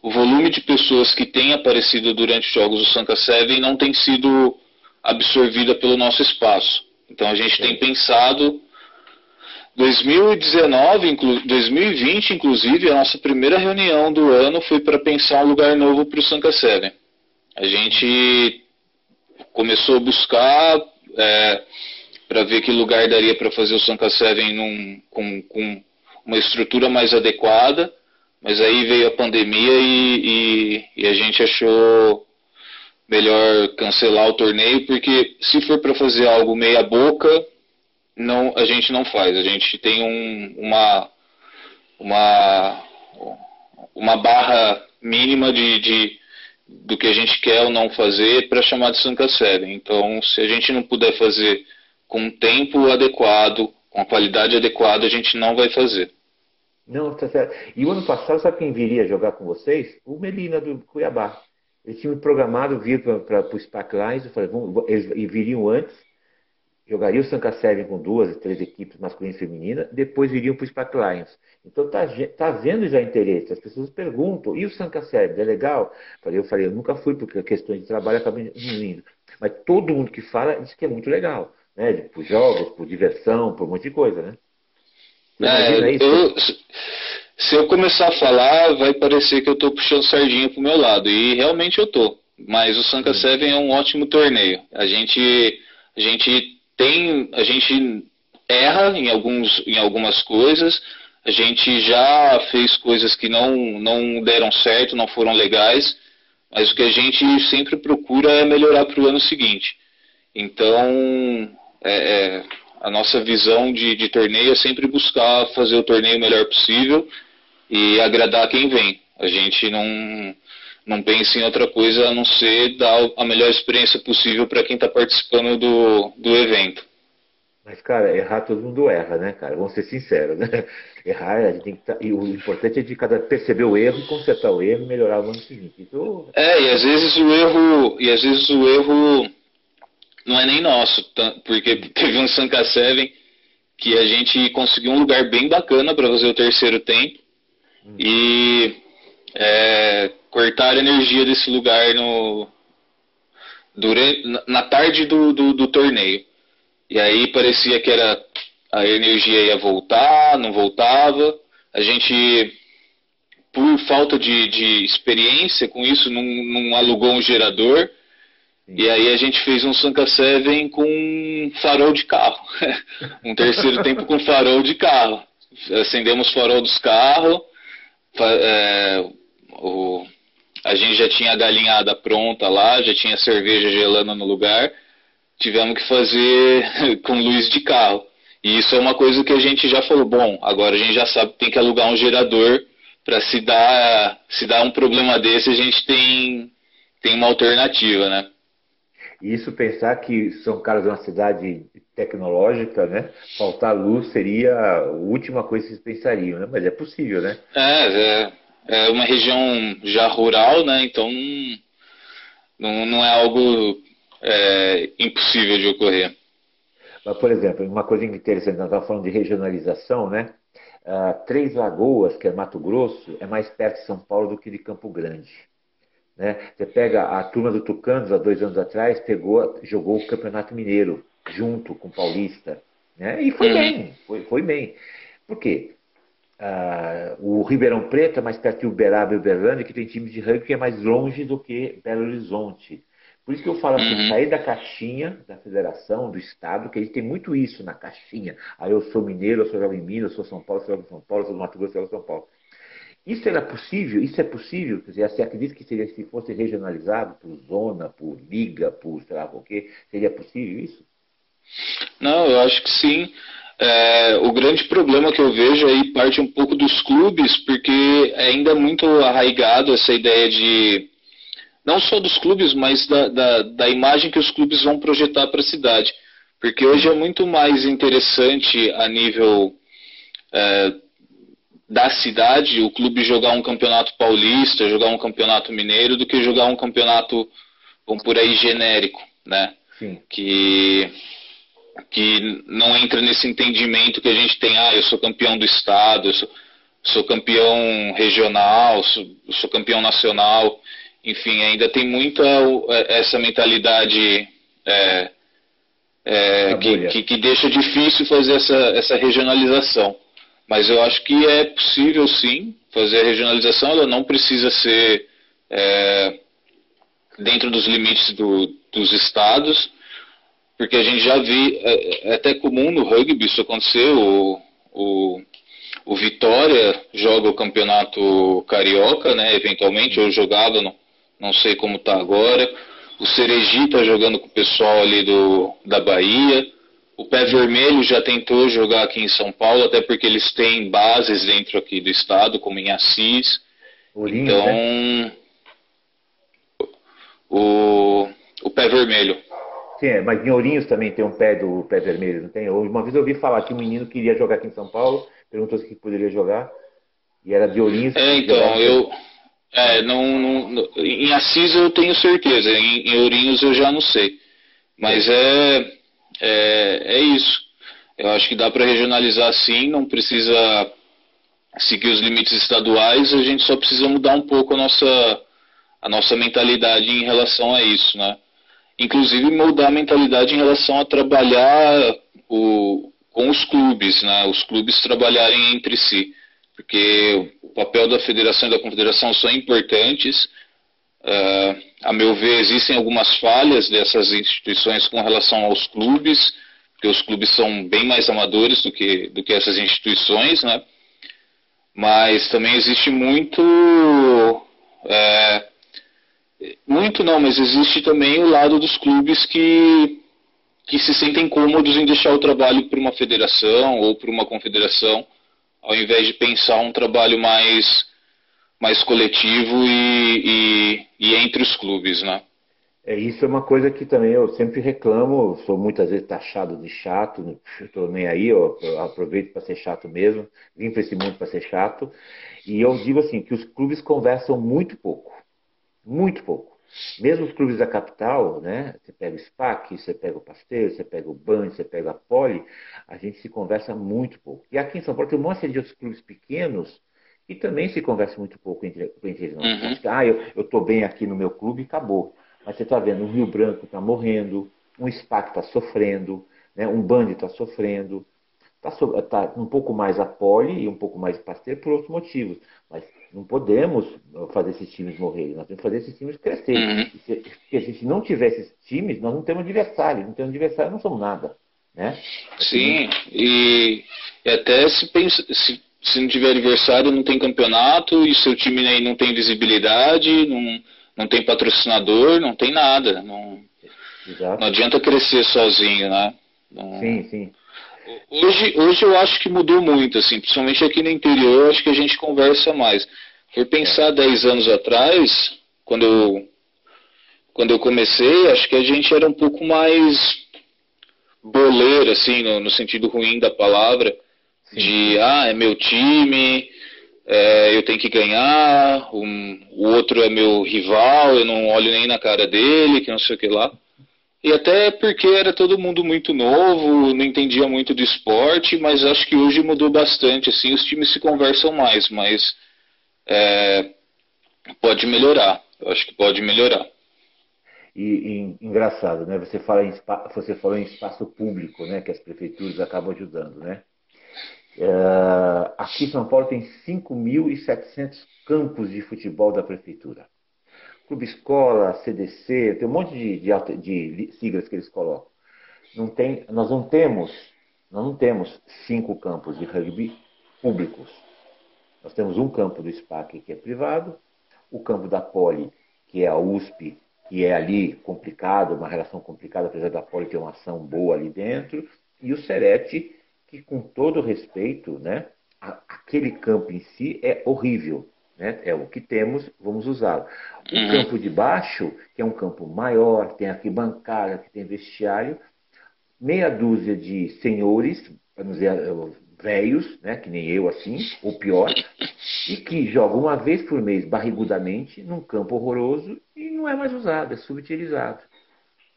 o volume de pessoas que tem aparecido durante os jogos do Sanka Seven não tem sido absorvida pelo nosso espaço. Então a gente tem pensado 2019, inclu 2020, inclusive, a nossa primeira reunião do ano foi para pensar um lugar novo para o Sanka Seven. A gente começou a buscar é, para ver que lugar daria para fazer o Sanka Seven num, com, com, uma estrutura mais adequada, mas aí veio a pandemia e, e, e a gente achou melhor cancelar o torneio, porque se for para fazer algo meia boca, não, a gente não faz. A gente tem um, uma, uma, uma barra mínima de, de, do que a gente quer ou não fazer para chamar de Sanka Seven. Então, se a gente não puder fazer com o tempo adequado, com a qualidade adequada, a gente não vai fazer. Não, tá certo. E o ano passado, sabe quem viria jogar com vocês? O Melina do Cuiabá. Eles tinham programado vir para o Spark Lines, eu falei, vamos, eles viriam antes, jogariam o Sanka Seven com duas, três equipes masculina e feminina, depois viriam para o Spark Lions. Então tá, tá vendo já interesse, as pessoas perguntam, e o Sanka Seven, é legal? Eu falei, eu falei, eu nunca fui, porque questões de trabalho acabam não indo. Mas todo mundo que fala diz que é muito legal, né? Por jogos, por diversão, por um monte de coisa, né? É, eu, se eu começar a falar, vai parecer que eu estou puxando sardinha pro meu lado. E realmente eu tô. Mas o Sanka Seven é um ótimo torneio. A gente, a gente tem, a gente erra em, alguns, em algumas coisas. A gente já fez coisas que não, não deram certo, não foram legais. Mas o que a gente sempre procura é melhorar para o ano seguinte. Então, é, é, a nossa visão de, de torneio é sempre buscar fazer o torneio o melhor possível e agradar quem vem. A gente não, não pensa em outra coisa a não ser dar a melhor experiência possível para quem está participando do, do evento. Mas, cara, errar todo mundo erra, né, cara? Vamos ser sinceros, né? Errar, a gente tem que tá... E o importante é de cada perceber o erro, consertar o erro e melhorar o ano seguinte. Então... É, e às vezes o erro. E às vezes o erro não é nem nosso, porque teve um Sanka Seven que a gente conseguiu um lugar bem bacana para fazer o terceiro tempo e é, cortaram a energia desse lugar no, durante, na tarde do, do, do, torneio. E aí parecia que era a energia ia voltar, não voltava. A gente, por falta de, de experiência com isso, não, não alugou um gerador. E aí a gente fez um Sanka Seven com farol de carro. um terceiro tempo com farol de carro. Acendemos farol dos carros é, o, a gente já tinha a galinhada pronta lá, já tinha cerveja gelando no lugar, tivemos que fazer com luz de carro. E isso é uma coisa que a gente já falou, bom, agora a gente já sabe que tem que alugar um gerador para se dar se dar um problema desse, a gente tem tem uma alternativa, né? Isso pensar que São Carlos é uma cidade tecnológica, né? Faltar luz seria a última coisa que vocês pensariam, né? Mas é possível, né? É, é, é uma região já rural, né? Então não, não é algo é, impossível de ocorrer. Mas, por exemplo, uma coisa interessante, nós estamos falando de regionalização, né? Uh, Três Lagoas, que é Mato Grosso, é mais perto de São Paulo do que de Campo Grande. Né? Você pega a turma do Tucanos, há dois anos atrás, pegou, jogou o Campeonato Mineiro junto com o Paulista. Né? E foi uhum. bem, foi, foi bem. Por quê? Ah, o Ribeirão Preto é mais perto de Uberaba e Uberlândia, que tem time de rugby que é mais longe do que Belo Horizonte. Por isso que eu falo assim, uhum. sair da caixinha da federação, do estado, que a gente tem muito isso na caixinha. Aí eu sou mineiro, eu sou jovem Minas, eu sou São Paulo, eu sou São Paulo, eu sou do Mato Grosso, eu sou São Paulo. Isso era possível? Isso é possível? Quer dizer, você acredita que seria, se fosse regionalizado por zona, por liga, por sei lá o quê, seria possível isso? Não, eu acho que sim. É, o grande problema que eu vejo aí parte um pouco dos clubes, porque é ainda muito arraigado essa ideia de não só dos clubes, mas da, da, da imagem que os clubes vão projetar para a cidade. Porque hoje é muito mais interessante a nível é, da cidade o clube jogar um campeonato paulista, jogar um campeonato mineiro, do que jogar um campeonato, vamos por aí, genérico, né? Sim. Que, que não entra nesse entendimento que a gente tem, ah, eu sou campeão do estado, eu sou, sou campeão regional, sou, sou campeão nacional, enfim, ainda tem muita é, essa mentalidade é, é, que, que, que, deixa difícil fazer essa, essa regionalização. Mas eu acho que é possível sim fazer a regionalização, ela não precisa ser é, dentro dos limites do, dos estados, porque a gente já vi, é, é até comum no rugby isso acontecer, o, o, o Vitória joga o campeonato carioca, né, eventualmente, ou jogava, não, não sei como está agora, o Cereji está jogando com o pessoal ali do, da Bahia. O Pé Vermelho já tentou jogar aqui em São Paulo, até porque eles têm bases dentro aqui do estado, como em Assis. Ourinho, então, né? o, o Pé Vermelho. Sim, é, mas em Ourinhos também tem um pé do pé vermelho, não tem? Uma vez eu ouvi falar que um menino queria jogar aqui em São Paulo, perguntou se poderia jogar, e era de Ourinhos. É, então, eu... É, não, não, em Assis eu tenho certeza, em, em Ourinhos eu já não sei. Mas é, é, é isso. Eu acho que dá para regionalizar sim, não precisa seguir os limites estaduais, a gente só precisa mudar um pouco a nossa, a nossa mentalidade em relação a isso, né? Inclusive mudar a mentalidade em relação a trabalhar o, com os clubes, né? Os clubes trabalharem entre si porque o papel da federação e da confederação são importantes. Uh, a meu ver, existem algumas falhas dessas instituições com relação aos clubes, porque os clubes são bem mais amadores do que, do que essas instituições, né? Mas também existe muito. É, muito não, mas existe também o lado dos clubes que, que se sentem cômodos em deixar o trabalho para uma federação ou para uma confederação ao invés de pensar um trabalho mais, mais coletivo e, e, e entre os clubes, né? É, isso é uma coisa que também eu sempre reclamo, sou muitas vezes taxado de chato, estou nem aí, eu aproveito para ser chato mesmo, vim para esse mundo para ser chato, e eu digo assim, que os clubes conversam muito pouco, muito pouco. Mesmo os clubes da capital, né? Você pega o SPAC, você pega o Pasteiro, você pega o Band, você pega a Poli, a gente se conversa muito pouco. E aqui em São Paulo tem um monte de outros clubes pequenos que também se conversa muito pouco entre, entre eles. Uhum. Ah, eu estou bem aqui no meu clube e acabou. Mas você está vendo, o Rio Branco está morrendo, um SPAC está sofrendo, né? um Band está sofrendo, está tá um pouco mais a Poli e um pouco mais Pasteiro por outros motivos. Mas não podemos fazer esses times morrerem, nós temos que fazer esses times crescerem. Uhum. Se, se a gente não tiver esses times, nós não temos adversário. Não temos adversário, não somos nada. Né? Sim, e, e até se, pensa, se, se não tiver adversário, não tem campeonato, e seu time aí não tem visibilidade, não, não tem patrocinador, não tem nada. Não, não adianta crescer sozinho, né? Não... Sim, sim. Hoje, hoje eu acho que mudou muito, assim, principalmente aqui no interior, acho que a gente conversa mais. Por pensar 10 anos atrás, quando eu, quando eu comecei, acho que a gente era um pouco mais boleiro, assim, no, no sentido ruim da palavra. De, ah, é meu time, é, eu tenho que ganhar, um, o outro é meu rival, eu não olho nem na cara dele, que não sei o que lá. E até porque era todo mundo muito novo, não entendia muito do esporte, mas acho que hoje mudou bastante. Assim, os times se conversam mais, mas é, pode melhorar. Eu acho que pode melhorar. E, e, engraçado, né? Você fala em você falou em espaço público, né? Que as prefeituras acabam ajudando, né? É, aqui em São Paulo tem 5.700 campos de futebol da prefeitura. Clube Escola, CDC, tem um monte de, de, de, siglas que eles colocam. Não tem, nós não temos, nós não temos cinco campos de rugby públicos. Nós temos um campo do SPAC que é privado, o campo da Poli, que é a USP, que é ali complicado, uma relação complicada, apesar da Poli ter uma ação boa ali dentro, e o Serete, que com todo respeito, né, aquele campo em si é horrível. Né? É o que temos, vamos usá-lo. O uhum. campo de baixo, que é um campo maior, tem arquibancada, que tem vestiário, meia dúzia de senhores, não dizer eh, velhos, né, que nem eu assim, ou pior, e que jogam uma vez por mês barrigudamente num campo horroroso e não é mais usado, é subutilizado.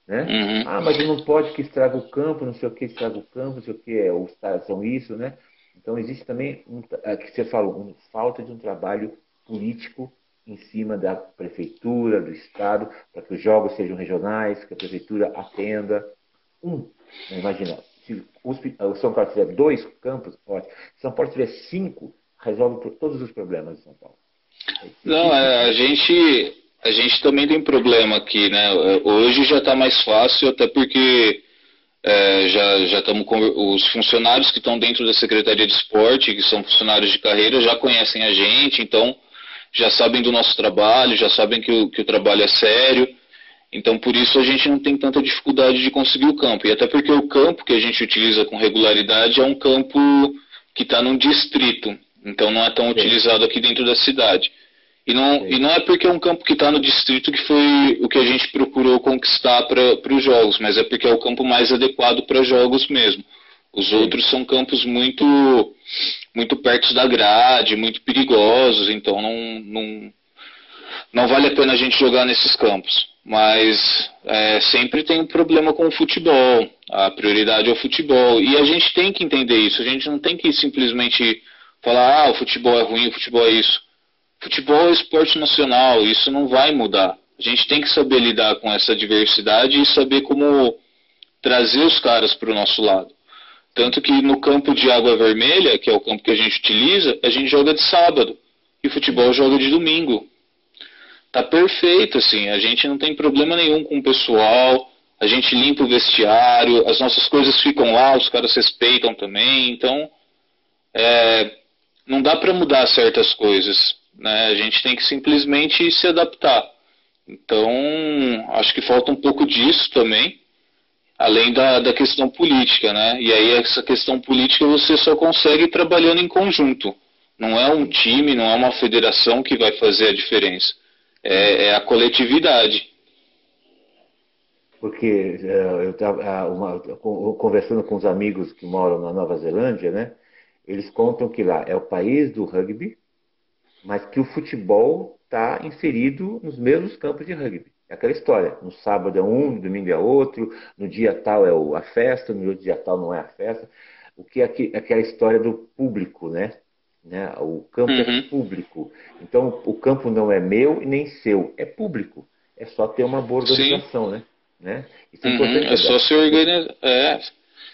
Né? Uhum. Ah, mas não pode que estraga o campo, não sei o que estraga o campo, não sei o que, é, caras são isso, né? Então existe também, um, é, que você falou, um, falta de um trabalho político em cima da prefeitura, do estado, para que os jogos sejam regionais, que a prefeitura atenda. Um, imagina, se o São Paulo tiver dois campos, ótimo. Se São Paulo tiver cinco, resolve todos os problemas de São Paulo. Não, é, a gente, a gente também tem problema aqui, né? Hoje já está mais fácil, até porque é, já já estamos os funcionários que estão dentro da Secretaria de Esporte, que são funcionários de carreira, já conhecem a gente, então já sabem do nosso trabalho, já sabem que o, que o trabalho é sério. Então, por isso a gente não tem tanta dificuldade de conseguir o campo. E até porque o campo que a gente utiliza com regularidade é um campo que está num distrito. Então, não é tão Sim. utilizado aqui dentro da cidade. E não, e não é porque é um campo que está no distrito que foi o que a gente procurou conquistar para os jogos, mas é porque é o campo mais adequado para jogos mesmo. Os Sim. outros são campos muito, muito perto da grade, muito perigosos, então não, não, não vale a pena a gente jogar nesses campos. Mas é, sempre tem um problema com o futebol, a prioridade é o futebol. E a gente tem que entender isso, a gente não tem que simplesmente falar, ah, o futebol é ruim, o futebol é isso. Futebol é esporte nacional, isso não vai mudar. A gente tem que saber lidar com essa diversidade e saber como trazer os caras para o nosso lado. Tanto que no campo de água vermelha, que é o campo que a gente utiliza, a gente joga de sábado e futebol joga de domingo. Tá perfeito, assim, a gente não tem problema nenhum com o pessoal, a gente limpa o vestiário, as nossas coisas ficam lá, os caras respeitam também, então é, não dá para mudar certas coisas, né? A gente tem que simplesmente se adaptar. Então, acho que falta um pouco disso também além da, da questão política, né? E aí essa questão política você só consegue trabalhando em conjunto. Não é um time, não é uma federação que vai fazer a diferença. É, é a coletividade. Porque uh, eu estava conversando com os amigos que moram na Nova Zelândia, né? Eles contam que lá é o país do rugby, mas que o futebol está inserido nos mesmos campos de rugby. É aquela história. No sábado é um, no domingo é outro, no dia tal é a festa, no outro dia tal não é a festa. O que é aquela história do público, né? né? O campo é uhum. é público. Então o campo não é meu e nem seu, é público. É só ter uma boa organização, né? né? Isso é, uhum. importante é só se organizar. É,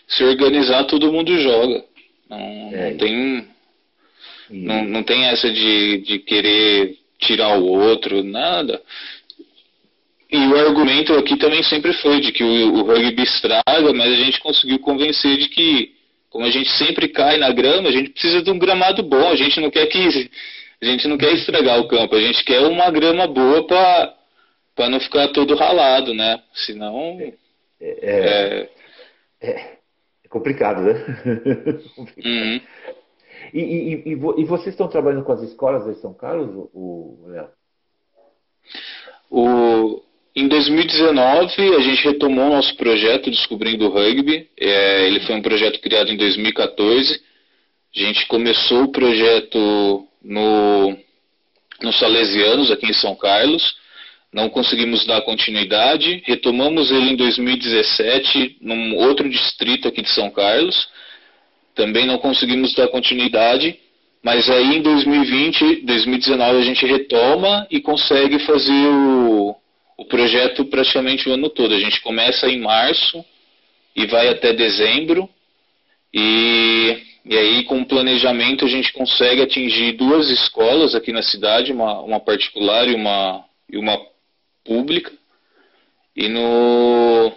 se organizar, todo mundo joga. Não, é, não tem. Não, não tem essa de, de querer tirar o outro, nada. E o argumento aqui também sempre foi de que o, o rugby estraga, mas a gente conseguiu convencer de que, como a gente sempre cai na grama, a gente precisa de um gramado bom. A gente não quer que a gente não quer estragar o campo, a gente quer uma grama boa para para não ficar todo ralado, né? Senão é, é, é, é complicado, né? complicado. Uhum. E, e, e, e, vocês estão trabalhando com as escolas de São Carlos, o Léo? O, em 2019, a gente retomou nosso projeto Descobrindo o Rugby. É, ele foi um projeto criado em 2014. A gente começou o projeto no, no Salesianos, aqui em São Carlos. Não conseguimos dar continuidade. Retomamos ele em 2017, num outro distrito aqui de São Carlos. Também não conseguimos dar continuidade. Mas aí em 2020, 2019 a gente retoma e consegue fazer o, o projeto praticamente o ano todo. A gente começa em março e vai até dezembro. E, e aí, com o planejamento, a gente consegue atingir duas escolas aqui na cidade, uma, uma particular e uma, e uma pública. E, no,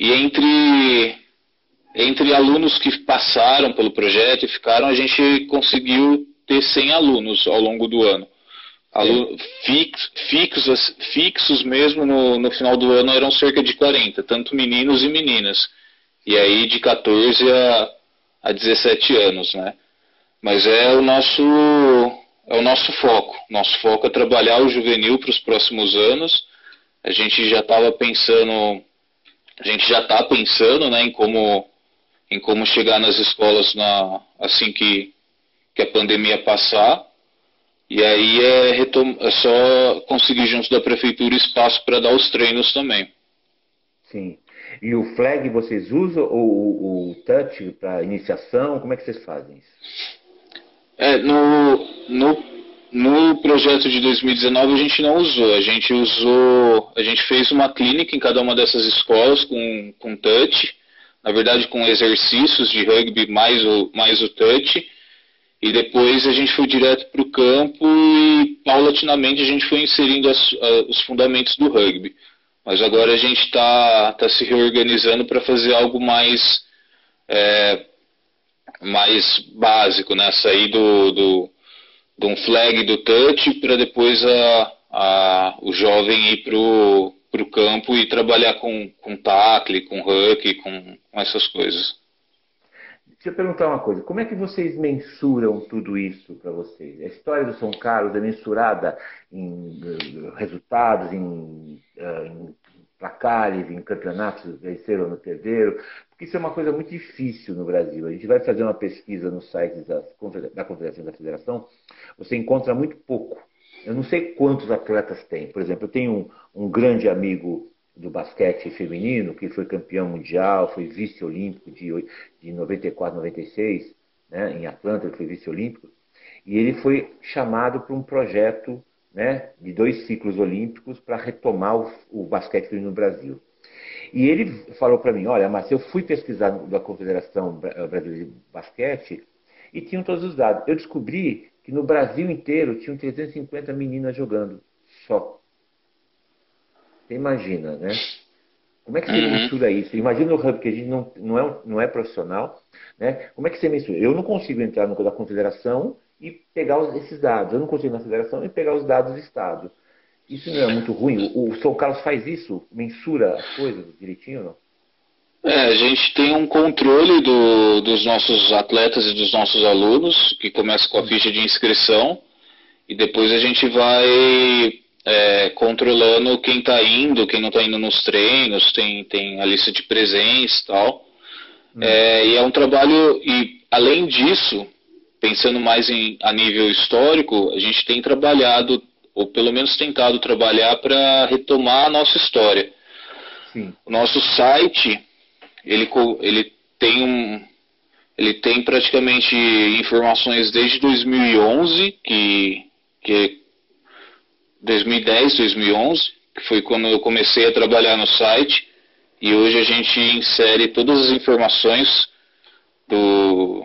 e entre, entre alunos que passaram pelo projeto e ficaram, a gente conseguiu ter 100 alunos ao longo do ano. Aluno, fix, fixos, fixos mesmo no, no final do ano eram cerca de 40, tanto meninos e meninas. E aí de 14 a, a 17 anos, né? Mas é o nosso é o nosso foco. Nosso foco é trabalhar o juvenil para os próximos anos. A gente já estava pensando, a gente já está pensando, né, em como em como chegar nas escolas na assim que que a pandemia passar e aí é, retom é só conseguir junto da prefeitura espaço para dar os treinos também. Sim. E o flag vocês usam ou o, touch para iniciação? Como é que vocês fazem isso? É, no, no, no projeto de 2019 a gente não usou. A gente usou, a gente fez uma clínica em cada uma dessas escolas com, com touch, na verdade com exercícios de rugby mais o, mais o touch e depois a gente foi direto para o campo e paulatinamente a gente foi inserindo as, os fundamentos do rugby. Mas agora a gente está tá se reorganizando para fazer algo mais, é, mais básico, né? Sair do, do, de um flag do touch para depois a, a, o jovem ir para o para o campo e trabalhar com, com tackle, com huck, com, com essas coisas. Deixa eu perguntar uma coisa. Como é que vocês mensuram tudo isso para vocês? A história do São Carlos é mensurada em uh, resultados, em, uh, em placares, em campeonatos, venceram não perderam? Porque isso é uma coisa muito difícil no Brasil. A gente vai fazer uma pesquisa no site da Confederação da Federação, você encontra muito pouco. Eu não sei quantos atletas tem. Por exemplo, eu tenho um, um grande amigo do basquete feminino, que foi campeão mundial, foi vice-olímpico de, de 94, 96, né, em Atlanta, ele foi vice-olímpico, e ele foi chamado para um projeto né, de dois ciclos olímpicos para retomar o, o, basquete no Brasil. E ele falou para mim, olha, mas eu fui pesquisar da Confederação Brasileira de Basquete e tinham todos os dados. Eu descobri que no Brasil inteiro tinham 350 meninas jogando só. Você imagina, né? Como é que você uhum. mensura isso? Imagina o hub que a gente não, não, é, não é profissional, né? Como é que você mensura? Eu não consigo entrar no da confederação e pegar os, esses dados. Eu não consigo na federação e pegar os dados do Estado. Isso não é muito ruim? O, o São Carlos faz isso? Mensura as coisas direitinho ou não? É, a gente tem um controle do, dos nossos atletas e dos nossos alunos, que começa com a ficha de inscrição, e depois a gente vai é, controlando quem está indo, quem não está indo nos treinos, tem, tem a lista de presença e tal. Hum. É, e é um trabalho, e além disso, pensando mais em, a nível histórico, a gente tem trabalhado, ou pelo menos tentado trabalhar para retomar a nossa história. Sim. O nosso site, ele, ele tem um, ele tem praticamente informações desde 2011, que, que 2010, 2011, que foi quando eu comecei a trabalhar no site, e hoje a gente insere todas as informações do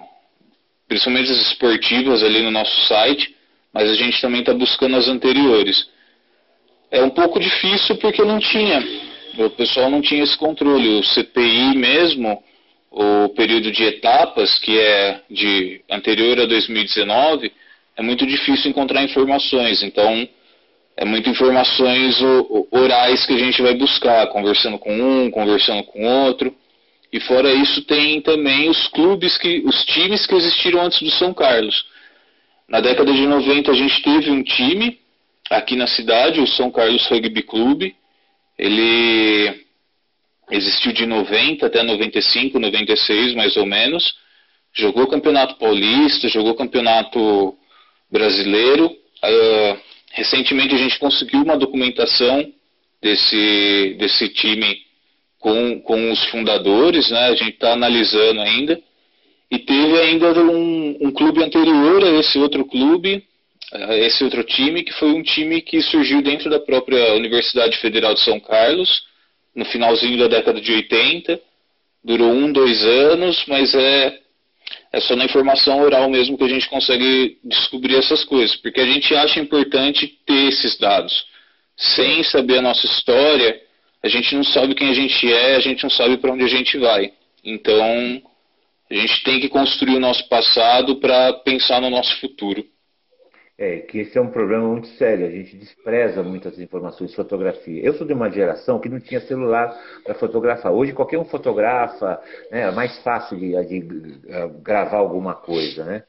principalmente as esportivas ali no nosso site, mas a gente também está buscando as anteriores. É um pouco difícil porque não tinha, o pessoal não tinha esse controle. O CPI mesmo, o período de etapas, que é de anterior a 2019, é muito difícil encontrar informações. Então, é muito informações orais que a gente vai buscar, conversando com um, conversando com outro. E fora isso tem também os clubes que, os times que existiram antes do São Carlos. Na década de 90 a gente teve um time aqui na cidade, o São Carlos Rugby Clube. Ele existiu de 90 até 95, 96 mais ou menos. Jogou campeonato paulista, jogou campeonato brasileiro. Uh, recentemente a gente conseguiu uma documentação desse, desse time com, com os fundadores, né? a gente está analisando ainda. E teve ainda um, um clube anterior a esse outro clube, esse outro time, que foi um time que surgiu dentro da própria Universidade Federal de São Carlos, no finalzinho da década de 80. Durou um, dois anos, mas é é só na informação oral mesmo que a gente consegue descobrir essas coisas, porque a gente acha importante ter esses dados. Sem saber a nossa história, a gente não sabe quem a gente é, a gente não sabe para onde a gente vai. Então, a gente tem que construir o nosso passado para pensar no nosso futuro. É, que esse é um problema muito sério. A gente despreza muitas informações, fotografia. Eu sou de uma geração que não tinha celular para fotografar. Hoje qualquer um fotografa, né, é mais fácil de, de uh, gravar alguma coisa, né?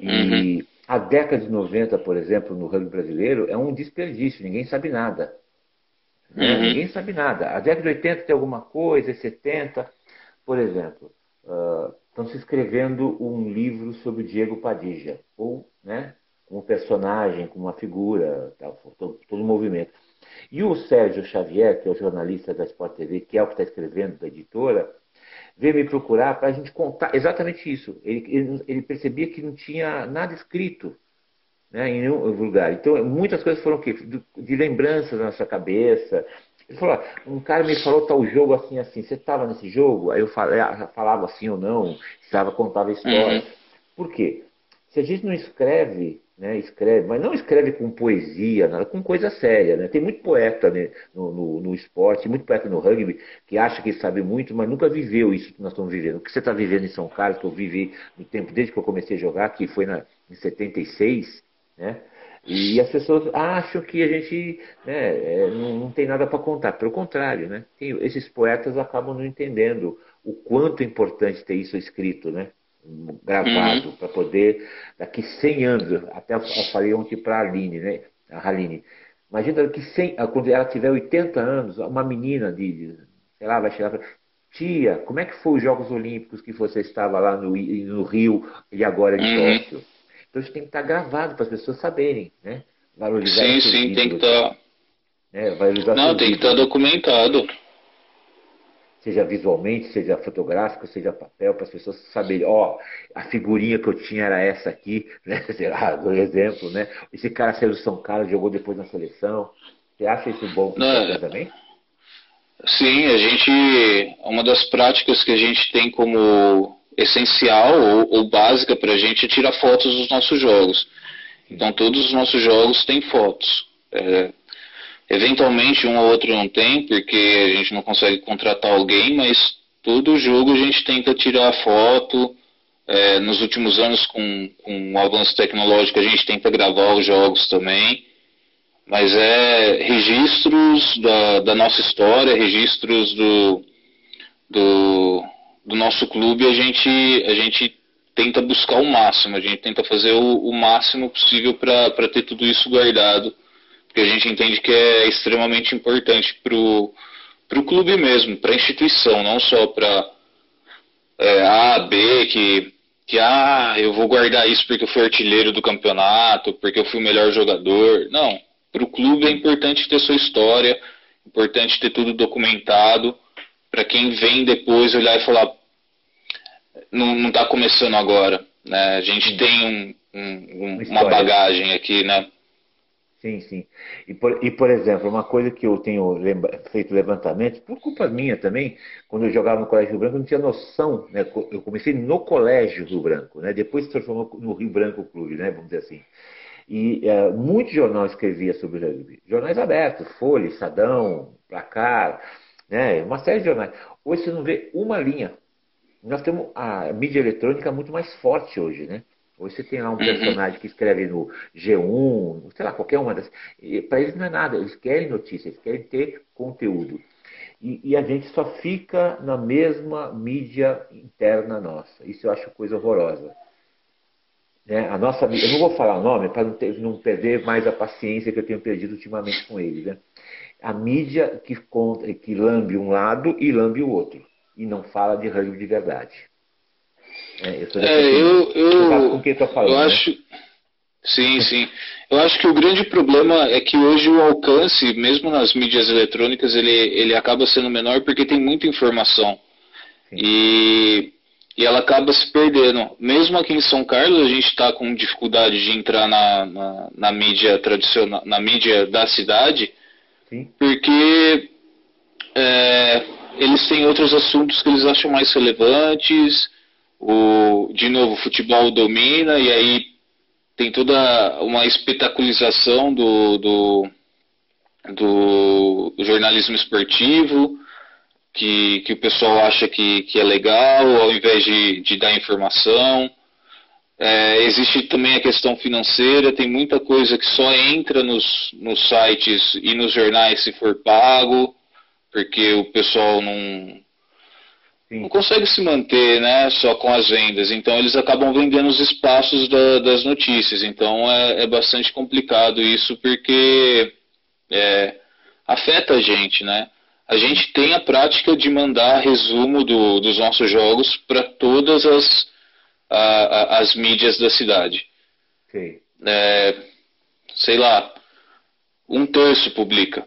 E uhum. a década de 90, por exemplo, no rugby brasileiro, é um desperdício. Ninguém sabe nada. Né? Uhum. Ninguém sabe nada. A década de 80 tem alguma coisa, 70, por exemplo. Uh, estão se escrevendo um livro sobre o Diego Padilha, ou, né? Como personagem, como uma figura, tal, todo, todo o movimento. E o Sérgio Xavier, que é o jornalista da Sport TV, que é o que está escrevendo da editora, veio me procurar para a gente contar exatamente isso. Ele, ele, ele, percebia que não tinha nada escrito né, em nenhum lugar. Então, muitas coisas foram de, de lembranças na nossa cabeça. Ele falou: um cara me falou tal jogo assim, assim. Você estava nesse jogo? Aí eu falava, falava assim ou não, estava contava a história. Uhum. Por quê? Se a gente não escreve né, escreve, mas não escreve com poesia, nada, com coisa séria. Né? Tem muito poeta né, no, no, no, esporte, muito poeta no rugby, que acha que sabe muito, mas nunca viveu isso que nós estamos vivendo. O que você está vivendo em São Carlos, que eu vivi no tempo desde que eu comecei a jogar, que foi na, em 76, né? E as pessoas acham que a gente né, é, não, não, tem nada para contar. Pelo contrário, né? Tem, esses poetas acabam não entendendo o quanto é importante ter isso escrito, né? Gravado, uhum. para poder, daqui 100 anos, até eu falei ontem para a Aline, né? A Aline, imagina que 100, quando ela tiver 80 anos, uma menina de, sei lá, vai chegar tia, como é que foi os Jogos Olímpicos que você estava lá no, no Rio e agora em uhum. Tóquio? Então isso tem que estar gravado para as pessoas saberem, né? Valorizar sim, sim, tem que estar. Tá... Né? Não, tem que estar tá documentado seja visualmente, seja fotográfico, seja papel, para as pessoas saberem, ó, a figurinha que eu tinha era essa aqui, né? Sei lá, do exemplo, né? Esse cara saiu do São Carlos, jogou depois na seleção. Você acha isso bom Não, também? Sim, a gente. Uma das práticas que a gente tem como essencial ou, ou básica para a gente é tirar fotos dos nossos jogos. Então todos os nossos jogos têm fotos. É, Eventualmente um ou outro não tem, porque a gente não consegue contratar alguém, mas todo jogo a gente tenta tirar foto. É, nos últimos anos, com, com o avanço tecnológico, a gente tenta gravar os jogos também. Mas é registros da, da nossa história, registros do, do, do nosso clube, a gente, a gente tenta buscar o máximo, a gente tenta fazer o, o máximo possível para ter tudo isso guardado que a gente entende que é extremamente importante para o clube mesmo, para a instituição, não só para é, A, B, que, que ah, eu vou guardar isso porque eu fui artilheiro do campeonato, porque eu fui o melhor jogador. Não, para o clube é importante ter sua história, importante ter tudo documentado, para quem vem depois olhar e falar, não está começando agora. Né? A gente tem um, um, uma bagagem aqui, né? Sim, sim. E por, e, por exemplo, uma coisa que eu tenho lembra, feito levantamento, por culpa minha também, quando eu jogava no Colégio Rio Branco, eu não tinha noção, né? Eu comecei no Colégio Rio Branco, né? Depois se transformou no Rio Branco Clube, né? Vamos dizer assim. E é, muito jornal escrevia sobre rugby. Jornais abertos, Folha, Estadão, Placar, né? Uma série de jornais. Hoje você não vê uma linha. Nós temos a mídia eletrônica muito mais forte hoje, né? Hoje você tem lá um uhum. personagem que escreve no G1, sei lá, qualquer uma das. Para eles não é nada, eles querem notícia, eles querem ter conteúdo. E, e, a gente só fica na mesma mídia interna nossa. Isso eu acho coisa horrorosa. Né? A nossa, eu não vou falar o nome para não, não, perder mais a paciência que eu tenho perdido ultimamente com eles. Né? A mídia que, conta, que lambe um lado e lambe o outro. E não fala de rugby de verdade. É, eu, é, eu, eu, falando, eu né? acho. Né? Sim, sim. Eu acho que o grande problema é que hoje o alcance, mesmo nas mídias eletrônicas, ele, ele acaba sendo menor porque tem muita informação. E, e ela acaba se perdendo. Mesmo aqui em São Carlos, a gente está com dificuldade de entrar na, na, na, mídia tradicional, na mídia da cidade, sim. porque é, eles têm outros assuntos que eles acham mais relevantes o, de novo, o futebol domina e aí tem toda uma espetaculização do, do, do, jornalismo esportivo, que, que o pessoal acha que, que é legal, ao invés de, de dar informação. É, existe também a questão financeira, tem muita coisa que só entra nos, nos sites e nos jornais se for pago, porque o pessoal não, Sim. não consegue se manter né, só com as vendas. Então eles acabam vendendo os espaços da, das notícias. Então é, é, bastante complicado isso porque é, afeta a gente, né? A gente tem a prática de mandar resumo do, dos nossos jogos para todas as, a, a, as mídias da cidade. Sim. É, sei lá, um terço publica.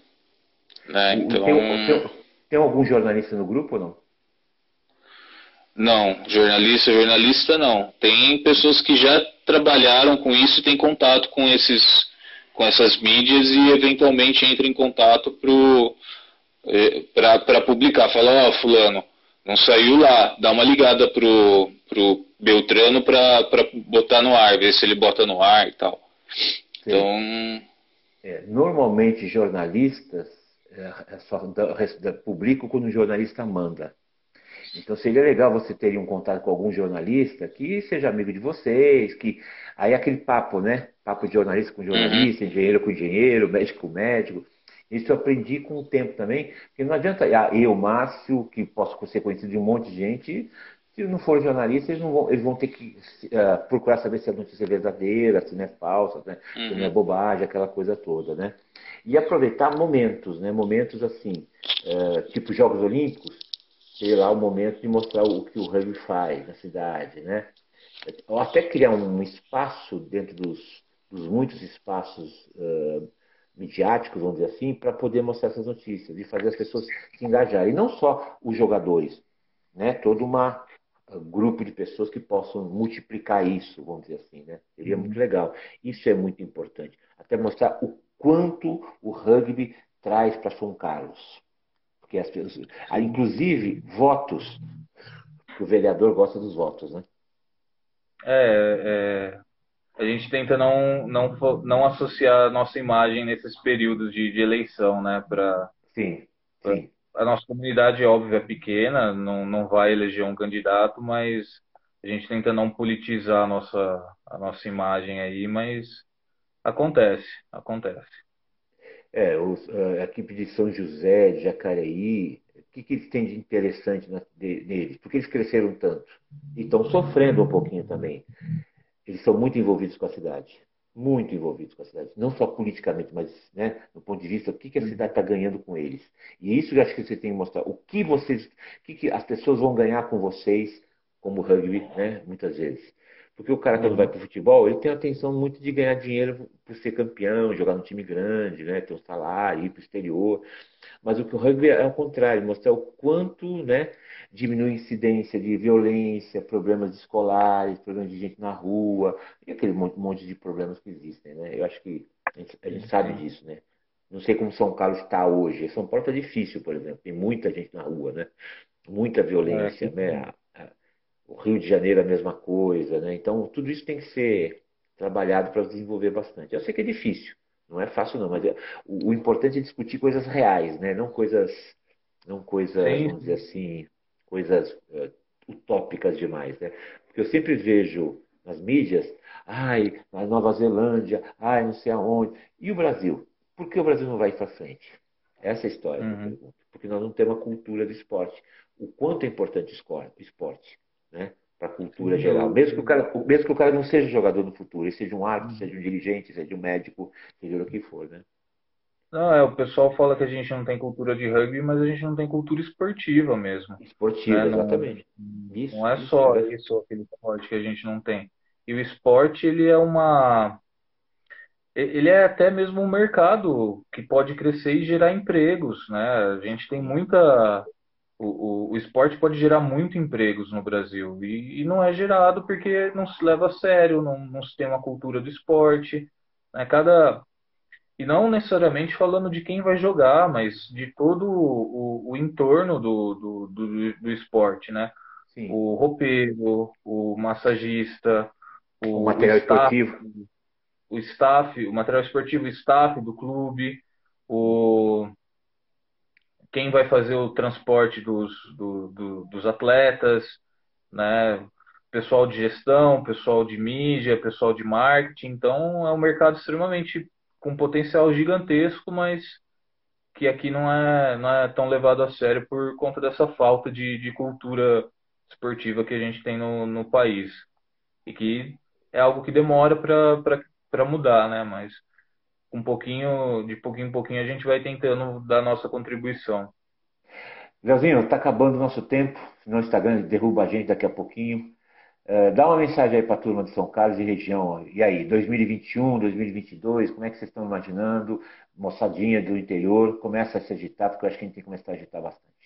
Né? Então... Tem, tem, tem algum jornalista no grupo ou não? Não, jornalista, jornalista não. Tem pessoas que já trabalharam com isso e têm contato com esses com essas mídias e eventualmente entram em contato para eh, publicar. Fala, ó, oh, fulano, não saiu lá, dá uma ligada pro, pro Beltrano para botar no ar, ver se ele bota no ar e tal. Sim. Então. É, normalmente jornalistas é, é só publicam quando o jornalista manda. Então seria legal você ter um contato com algum jornalista que seja amigo de vocês, que aí aquele papo, né? Papo de jornalista com jornalista, uhum. engenheiro com engenheiro, médico com médico. Isso eu aprendi com o tempo também, porque não adianta ah, eu, Márcio, que posso ser conhecido de um monte de gente, se não for jornalista, eles, vão, eles vão ter que uh, procurar saber se a notícia é verdadeira, se não é falsa, né? uhum. se não é uhum. bobagem, aquela coisa toda, né? E aproveitar momentos, né? Momentos assim, uh, tipo Jogos Olímpicos, sei lá, o momento de mostrar o que o rugby faz na cidade, né? Ou até criar um espaço dentro dos, dos muitos espaços uh, midiáticos, vamos dizer assim, para poder mostrar essas notícias e fazer as pessoas se engajarem. E não só os jogadores, né? Todo uma um grupo de pessoas que possam multiplicar isso, vamos dizer assim, né? Seria uhum. muito legal. Isso é muito importante. Até mostrar o quanto o rugby traz para São Carlos. Porque as pessoas, inclusive votos, o vereador gosta dos votos, né? É, é, a gente tenta não, não, não associar a nossa imagem nesses períodos de, de eleição, né? Pra, sim, pra, sim. A nossa comunidade, óbvio, é pequena, não, não vai eleger um candidato, mas a gente tenta não politizar a nossa, a nossa imagem aí, mas acontece, acontece. É, os, a equipe de São José, de Jacareí, o que, que eles têm de interessante na, de, neles? Porque eles cresceram tanto e estão sofrendo um pouquinho também eles são muito envolvidos com a cidade. Muito envolvidos com a cidade. Não só politicamente, mas né, do ponto de vista, o que, que a uhum. cidade está ganhando com eles. E isso eu acho que você tem que mostrar. O que vocês. O que, que as pessoas vão ganhar com vocês, como rugby, né? Muitas vezes. Porque o cara, quando uhum. vai para o futebol, ele tem a atenção muito de ganhar dinheiro por ser campeão, jogar no time grande, né? ter um salário, ir para o exterior. Mas o que o rugby é ao contrário, mostrar o quanto né, diminui a incidência de violência, problemas escolares, problemas de gente na rua, e aquele monte, monte de problemas que existem. Né? Eu acho que a gente, a gente sabe disso. Né? Não sei como São Carlos está hoje. São Paulo está difícil, por exemplo. Tem muita gente na rua, né? muita violência. É, né? O Rio de Janeiro a mesma coisa. Né? Então, tudo isso tem que ser trabalhado para desenvolver bastante. Eu sei que é difícil. Não é fácil não, mas é, o, o, importante é discutir coisas reais, né? Não coisas, não coisas, Sim. vamos dizer assim, coisas uh, utópicas demais, né? Porque eu sempre vejo nas mídias, ai, na Nova Zelândia, ai, não sei aonde. E o Brasil? Por que o Brasil não vai para frente? Essa é a história uhum. Porque nós não temos uma cultura do esporte. O quanto é importante o esporte, né? para a cultura geral. Mesmo que, o cara, mesmo que o cara não seja jogador no futuro, ele seja um árbitro, uhum. seja um dirigente, seja um médico, seja o que for, né? Não, é, o pessoal fala que a gente não tem cultura de rugby, mas a gente não tem cultura esportiva mesmo. Esportiva, né? exatamente. Não, isso, não é isso, só é isso, aquele esporte que a gente não tem. E o esporte, ele é uma. Ele é até mesmo um mercado que pode crescer e gerar empregos, né? A gente tem muita o, o, o, esporte pode gerar muito empregos no Brasil e, e, não é gerado porque não se leva a sério, não, não se tem uma cultura do esporte. Né? Cada, e não necessariamente falando de quem vai jogar, mas de todo o, o entorno do, do, do, do, esporte, né? Sim. O roupeiro, o massagista, o, o material staff, esportivo. O staff, o material esportivo, o staff do clube, o quem vai fazer o transporte dos, do, do, dos atletas, né? pessoal de gestão, pessoal de mídia, pessoal de marketing. Então é um mercado extremamente com potencial gigantesco, mas que aqui não é, não é tão levado a sério por conta dessa falta de, de cultura esportiva que a gente tem no, no país. E que é algo que demora para mudar, né? Mas um pouquinho, de pouquinho em pouquinho, a gente vai tentando dar nossa contribuição. Leozinho, está acabando o nosso tempo, senão o Instagram derruba a gente daqui a pouquinho. Uh, dá uma mensagem aí para a turma de São Carlos e região. E aí, 2021, 2022, como é que vocês estão imaginando? Moçadinha do interior, começa a se agitar, porque eu acho que a gente tem que começar a agitar bastante.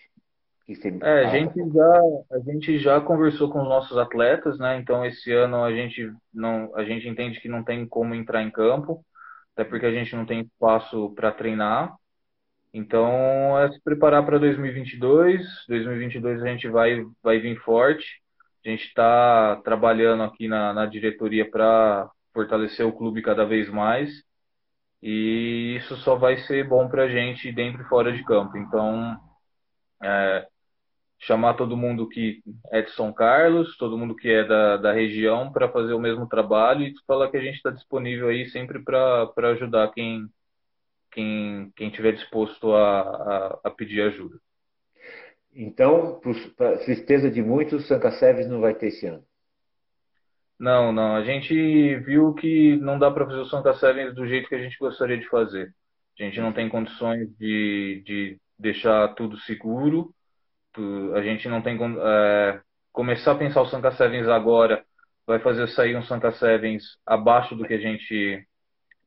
É, a gente, já, a gente já conversou com os nossos atletas, né? Então, esse ano a gente, não, a gente entende que não tem como entrar em campo até porque a gente não tem espaço para treinar. Então, é se preparar para 2022. 2022 a gente vai, vai vir forte. A gente está trabalhando aqui na, na diretoria para fortalecer o clube cada vez mais. E isso só vai ser bom para a gente dentro e fora de campo. Então, é, chamar todo mundo que é de São Carlos, todo mundo que é da, da região para fazer o mesmo trabalho e falar que a gente está disponível aí sempre para ajudar quem quem quem tiver disposto a, a, a pedir ajuda. Então, para tristeza de muitos, Santa Seves não vai ter esse ano. Não, não. A gente viu que não dá para fazer o Santa Sevens do jeito que a gente gostaria de fazer. A gente não tem condições de, de deixar tudo seguro. A gente não tem é, começar a pensar o Santa Sevens agora vai fazer sair um Santa Sevens abaixo do que a gente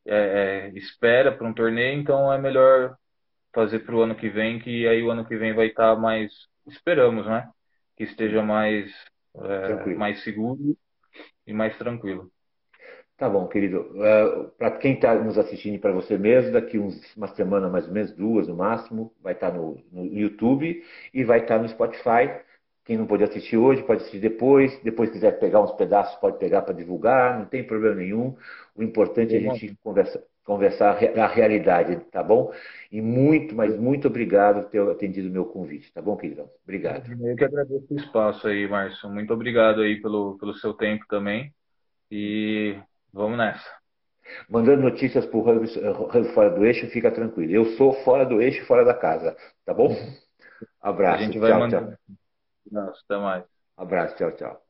é, é, espera para um torneio. Então é melhor fazer para o ano que vem, que aí o ano que vem vai estar tá mais esperamos, né? Que esteja mais é, mais seguro e mais tranquilo. Tá bom, querido. Uh, é, para quem está nos assistindo e para você mesmo, daqui uns, uma semana, mais ou menos, duas no máximo, vai estar tá no, no, YouTube e vai estar tá no Spotify. Quem não pode assistir hoje, pode assistir depois. Depois quiser pegar uns pedaços, pode pegar para divulgar, não tem problema nenhum. O importante é a gente conversar, conversar a realidade, tá bom? E muito, mas muito obrigado por ter atendido o meu convite, tá bom, queridão? Obrigado. Eu que agradeço o espaço aí, Márcio. Muito obrigado aí pelo, pelo seu tempo também. E vamos nessa. Mandando notícias para o fora do eixo, fica tranquilo. Eu sou fora do eixo, fora da casa, tá bom? Abraço. A gente vai tchau, mandar. tchau. Nossa, até mais. Abraço, tchau, tchau.